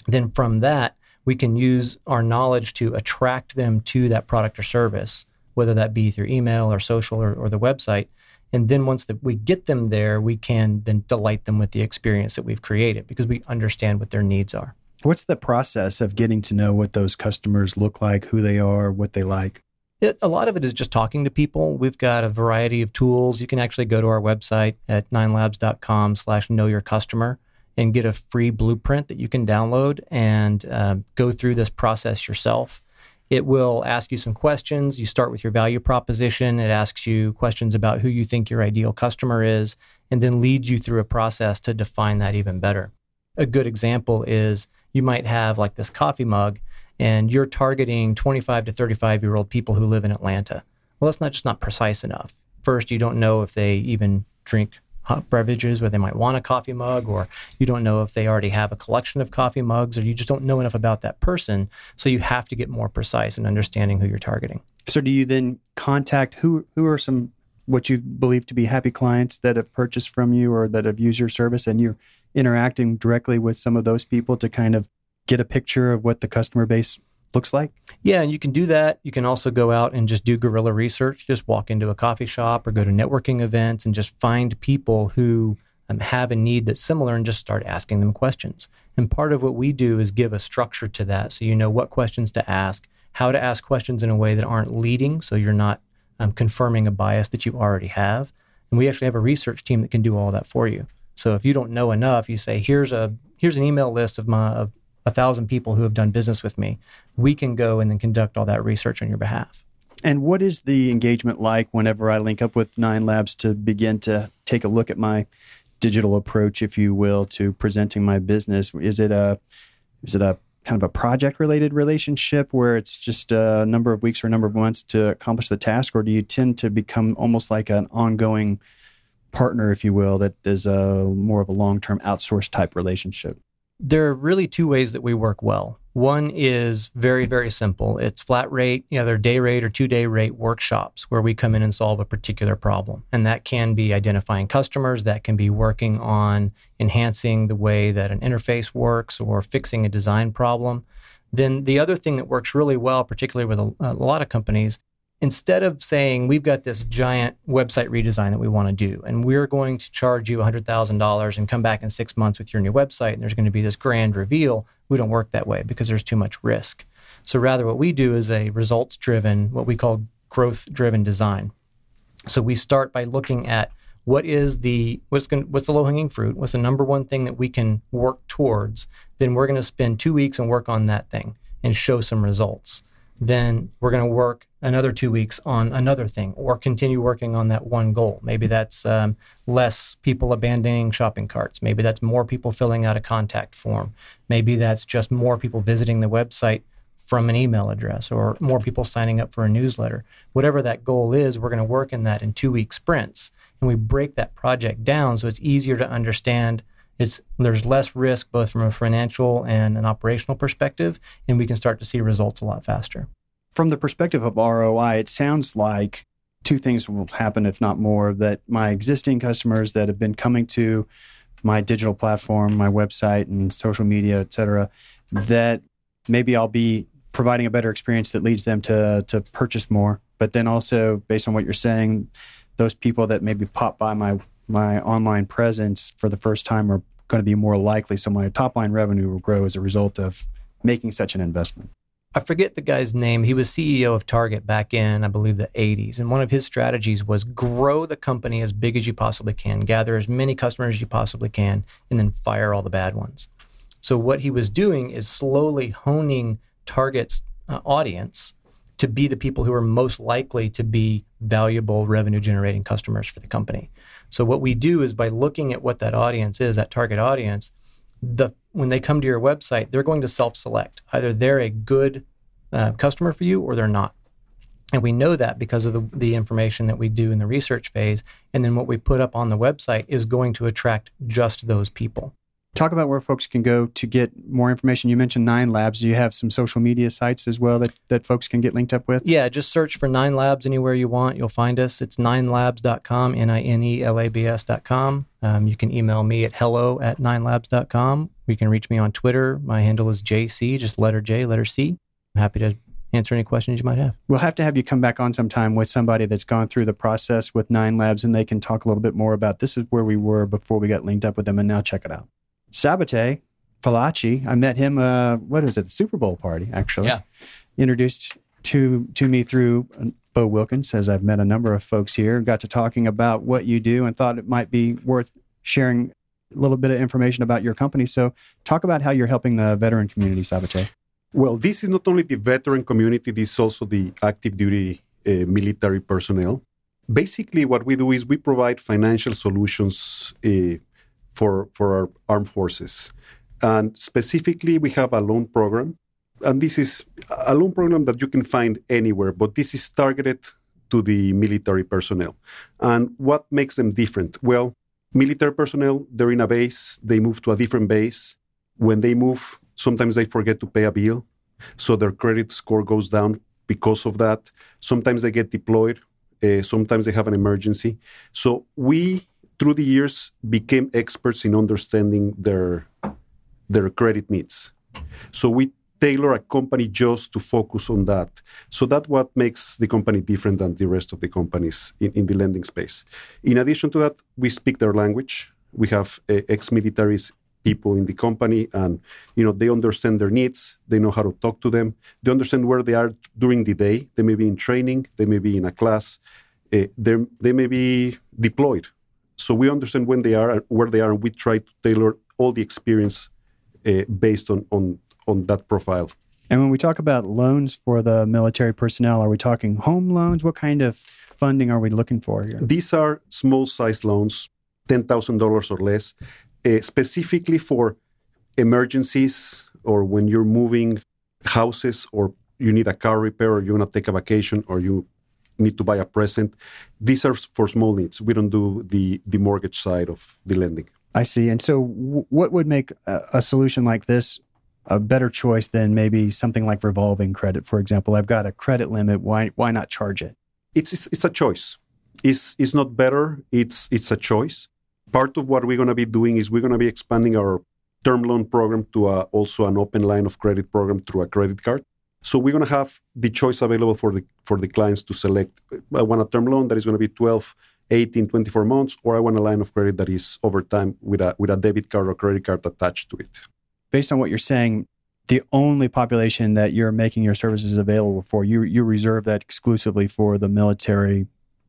Then from that, we can use our knowledge to attract them to that product or service, whether that be through email or social or, or the website. And then once the, we get them there, we can then delight them with the experience that we've created because we understand what their needs are. What's the process of getting to know what those customers look like, who they are, what they like? It, a lot of it is just talking to people. We've got a variety of tools. You can actually go to our website at ninelabs.com slash know your customer and get a free blueprint that you can download and uh, go through this process yourself. It will ask you some questions. You start with your value proposition. It asks you questions about who you think your ideal customer is, and then leads you through a process to define that even better. A good example is you might have like this coffee mug, and you're targeting 25 to 35 year old people who live in Atlanta. Well, that's not just not precise enough. First, you don't know if they even drink hot beverages where they might want a coffee mug, or you don't know if they already have a collection of coffee mugs, or you just don't know enough about that person. So you have to get more precise in understanding who you're targeting. So do you then contact who who are some what you believe to be happy clients that have purchased from you or that have used your service, and you're interacting directly with some of those people to kind of get a picture of what the customer base looks like? Yeah, and you can do that. You can also go out and just do guerrilla research, just walk into a coffee shop or go to networking events and just find people who um, have a need that's similar and just start asking them questions. And part of what we do is give a structure to that so you know what questions to ask, how to ask questions in a way that aren't leading, so you're not um, confirming a bias that you already have. And we actually have a research team that can do all that for you. So if you don't know enough, you say, "Here's a here's an email list of my of a thousand people who have done business with me." We can go and then conduct all that research on your behalf. And what is the engagement like whenever I link up with Nine Labs to begin to take a look at my digital approach, if you will, to presenting my business? Is it a is it a kind of a project related relationship where it's just a number of weeks or a number of months to accomplish the task, or do you tend to become almost like an ongoing partner, if you will, that is a more of a long term outsourced type relationship? There are really two ways that we work well. One is very, very simple. It's flat rate, either day rate or two day rate workshops where we come in and solve a particular problem. And that can be identifying customers, that can be working on enhancing the way that an interface works or fixing a design problem. Then the other thing that works really well, particularly with a, a lot of companies, instead of saying we've got this giant website redesign that we want to do and we're going to charge you $100000 and come back in six months with your new website and there's going to be this grand reveal we don't work that way because there's too much risk. So rather what we do is a results driven what we call growth driven design. So we start by looking at what is the what's going what's the low hanging fruit what's the number one thing that we can work towards then we're going to spend two weeks and work on that thing and show some results. Then we're going to work another two weeks on another thing or continue working on that one goal. Maybe that's um, less people abandoning shopping carts. Maybe that's more people filling out a contact form. Maybe that's just more people visiting the website from an email address or more people signing up for a newsletter. Whatever that goal is, we're going to work in that in two week sprints. And we break that project down so it's easier to understand it's, there's less risk both from a financial and an operational perspective, and we can start to see results a lot faster. From the perspective of ROI, it sounds like two things will happen, if not more, that my existing customers that have been coming to my digital platform, my website and social media, et cetera, that maybe I'll be providing a better experience that leads them to to purchase more. But then also based on what you're saying, those people that maybe pop by my my online presence for the first time are going to be more likely. So my top line revenue will grow as a result of making such an investment. I forget the guy's name. He was CEO of Target back in, I believe, the 80s. And one of his strategies was grow the company as big as you possibly can, gather as many customers as you possibly can, and then fire all the bad ones. So, what he was doing is slowly honing Target's uh, audience to be the people who are most likely to be valuable revenue generating customers for the company. So what we do is by looking at what that audience is, that target audience, the when they come to your website, they're going to self-select. Either they're a good uh, customer for you or they're not. And we know that because of the, the information that we do in the research phase. And then what we put up on the website is going to attract just those people. Talk about where folks can go to get more information. You mentioned Nine Labs. Do you have some social media sites as well that, that folks can get linked up with? Yeah, just search for Nine Labs anywhere you want. You'll find us. It's ninelabs.com, N I N E L A B S.com. Um, you can email me at hello at ninelabs.com. You can reach me on Twitter. My handle is JC, just letter J, letter C. I'm happy to answer any questions you might have. We'll have to have you come back on sometime with somebody that's gone through the process with Nine Labs and they can talk a little bit more about this is where we were before we got linked up with them and now check it out. Sabate Falachi. I met him. Uh, what is it? The Super Bowl party, actually. Yeah. Introduced to to me through uh, Bo Wilkins, as I've met a number of folks here. Got to talking about what you do, and thought it might be worth sharing a little bit of information about your company. So, talk about how you're helping the veteran community, Sabate. Well, this is not only the veteran community; this is also the active duty uh, military personnel. Basically, what we do is we provide financial solutions uh, for, for our armed forces. And specifically, we have a loan program. And this is a loan program that you can find anywhere, but this is targeted to the military personnel. And what makes them different? Well, military personnel, they're in a base, they move to a different base. When they move, sometimes they forget to pay a bill. So their credit score goes down because of that. Sometimes they get deployed Uh, sometimes they have an emergency. So we, through the years, became experts in understanding their their credit needs. So we tailor a company just to focus on that. So that's what makes the company different than the rest of the companies in, in the lending space. In addition to that, we speak their language. We have uh, ex-militaries people in the company and you know they understand their needs they know how to talk to them they understand where they are during the day they may be in training they may be in a class uh, they may be deployed so we understand when they are where they are and we try to tailor all the experience uh, based on, on on that profile. And when we talk about loans for the military personnel are we talking home loans? What kind of funding are we looking for here? These are small size loans $10000 or less uh, specifically for emergencies or when you're moving houses or you need a car repair or you want to take a vacation or you need to buy a present. These are for small needs. We don't do the the mortgage side of the lending. I see. And so w- what would make a, a solution like this a better choice than maybe something like revolving credit for example? I've got a credit limit. Why why not charge it? It's it's, it's a choice. It's it's not better. It's it's a choice. Part of what we're going to be doing is we're going to be expanding our term loan program to a, also an open line of credit program through a credit card. So we're going to have the choice available for the for the clients to select. I want a term loan that is going to be 12, 18, 24 months, or I want a line of credit that is over time with a with a debit card or credit card attached to it. Based on what you're saying, the only population that you're making your services available for, you you reserve that exclusively for the military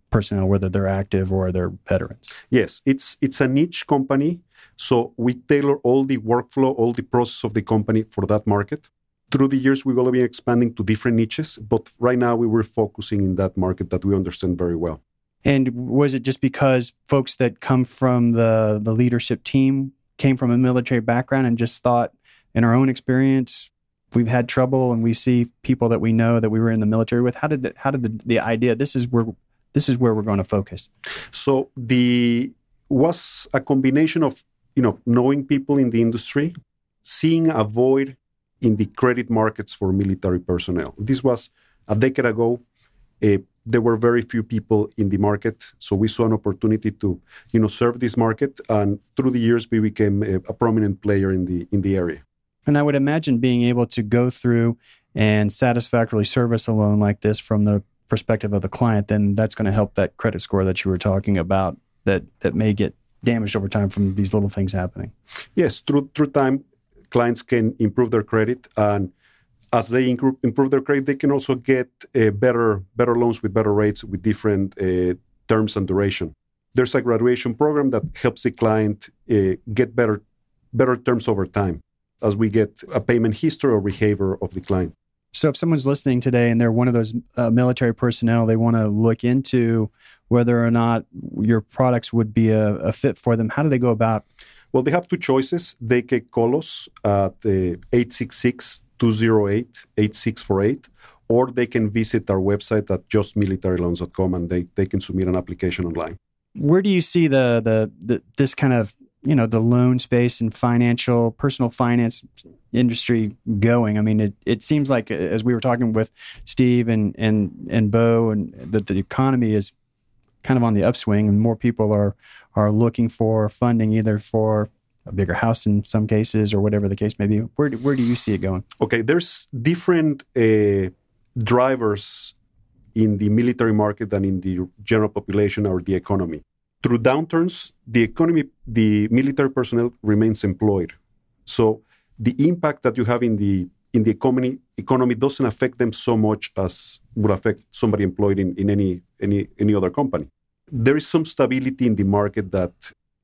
personnel, whether they're active or they're veterans. Yes, it's it's a niche company, so we tailor all the workflow, all the process of the company for that market. Through the years, we will be expanding to different niches, but right now we were focusing in that market that we understand very well. And was it just because folks that come from the the leadership team came from a military background and just thought, in our own experience, we've had trouble and we see people that we know that we were in the military with how did the, how did the, the idea this is where this is where we're going to focus. So the was a combination of you know knowing people in the industry, seeing a void in the credit markets for military personnel. This was a decade ago. Uh, there were very few people in the market, so we saw an opportunity to you know serve this market, and through the years we became a, a prominent player in the in the area. And I would imagine being able to go through and satisfactorily service a loan like this from the perspective of the client, then that's going to help that credit score that you were talking about that that may get damaged over time from these little things happening. Yes, through through time, clients can improve their credit, and as they improve their credit, they can also get uh, better better loans with better rates with different uh, terms and duration. There's a graduation program that helps the client uh, get better better terms over time as we get a payment history or behavior of the client. So if someone's listening today and they're one of those uh, military personnel, they want to look into whether or not your products would be a, a, fit for them. How do they go about? Well, they have two choices. They can call us at 866 208 8648, or they can visit our website at justmilitaryloans.com and they, they can submit an application online. Where do you see the, the, the this kind of you know the loan space and financial personal finance industry going i mean it, it seems like uh, as we were talking with steve and and and bo and that the economy is kind of on the upswing and more people are are looking for funding either for a bigger house in some cases or whatever the case may be where do, where do you see it going okay there's different uh, drivers in the military market than in the general population or the economy through downturns, the economy, the military personnel remains employed. So the impact that you have in the in the economy economy doesn't affect them so much as would affect somebody employed in, in any any any other company. There is some stability in the market that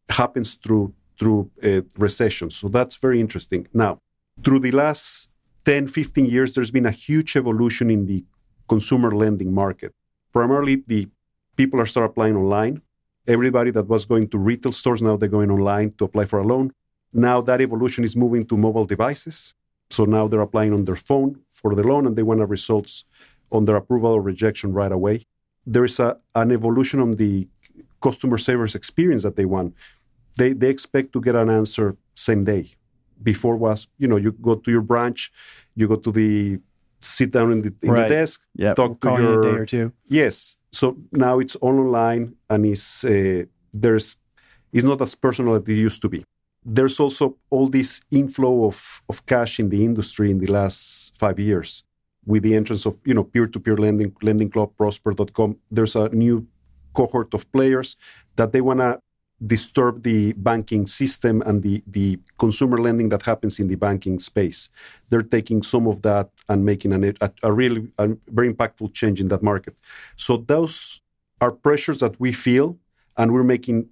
happens through through uh, recessions. So that's very interesting. Now, through the last 10, 15 years, there's been a huge evolution in the consumer lending market. Primarily, the people are start applying online everybody that was going to retail stores now they're going online to apply for a loan now that evolution is moving to mobile devices so now they're applying on their phone for the loan and they want a results on their approval or rejection right away there's a, an evolution on the customer service experience that they want they, they expect to get an answer same day before was you know you go to your branch you go to the sit down in the, in Right. the desk, Yeah, talk we'll to call you a your day or two. Yes. So now it's all online and is uh, there's it's not as personal as it used to be. There's also all this inflow of, of cash in the industry in the last five years with the entrance of you know peer-to-peer lending, lending club, prosper.com. There's a new cohort of players that they want to disturb the banking system and the, the consumer lending that happens in the banking space. They're taking some of that and making an, a, a really a very impactful change in that market. So those are pressures that we feel, and we're making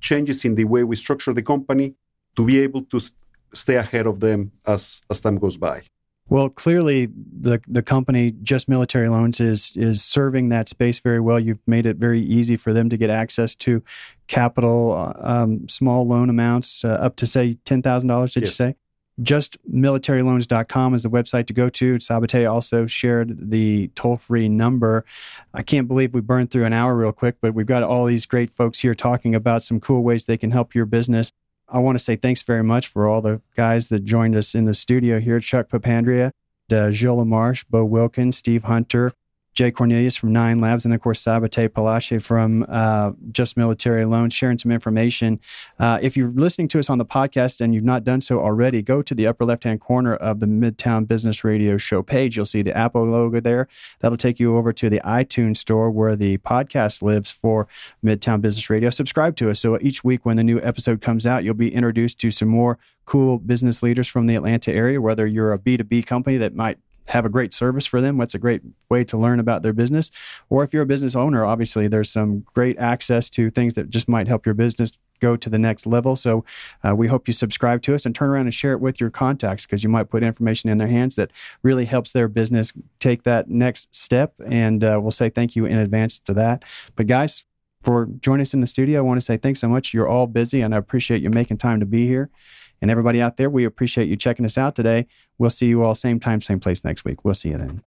changes in the way we structure the company to be able to s- stay ahead of them as, as time goes by. Well, clearly the the company Just Military Loans is is serving that space very well. You've made it very easy for them to get access to capital, uh, um, small loan amounts uh, up to say ten thousand dollars. Did you Yes. say? JustMilitaryLoans.com is the website to go to. Sabate also shared the toll free number. I can't believe we burned through an hour real quick, but we've got all these great folks here talking about some cool ways they can help your business. I want to say thanks very much for all the guys that joined us in the studio here. Chuck Papandrea, uh, Gilles Lamarche, Bo Wilkins, Steve Hunter, Jay Cornelius from Nine Labs, and of course Sabate Palache from uh, Just Military Alone, sharing some information. Uh, if you're listening to us on the podcast and you've not done so already, go to the upper left-hand corner of the Midtown Business Radio Show page. You'll see the Apple logo there. That'll take you over to the iTunes store where the podcast lives for Midtown Business Radio. Subscribe to us so each week when the new episode comes out, you'll be introduced to some more cool business leaders from the Atlanta area. Whether you're a B2B company that might have a great service for them, what's a great way to learn about their business, or if you're a business owner, obviously there's some great access to things that just might help your business go to the next level. So uh, we hope you subscribe to us and turn around and share it with your contacts because you might put information in their hands that really helps their business take that next step. And uh, we'll say thank you in advance to that. But guys, for joining us in the studio, I want to say thanks so much. You're all busy, and I appreciate you making time to be here. And everybody out there, we appreciate you checking us out today. We'll see you all same time, same place next week. We'll see you then.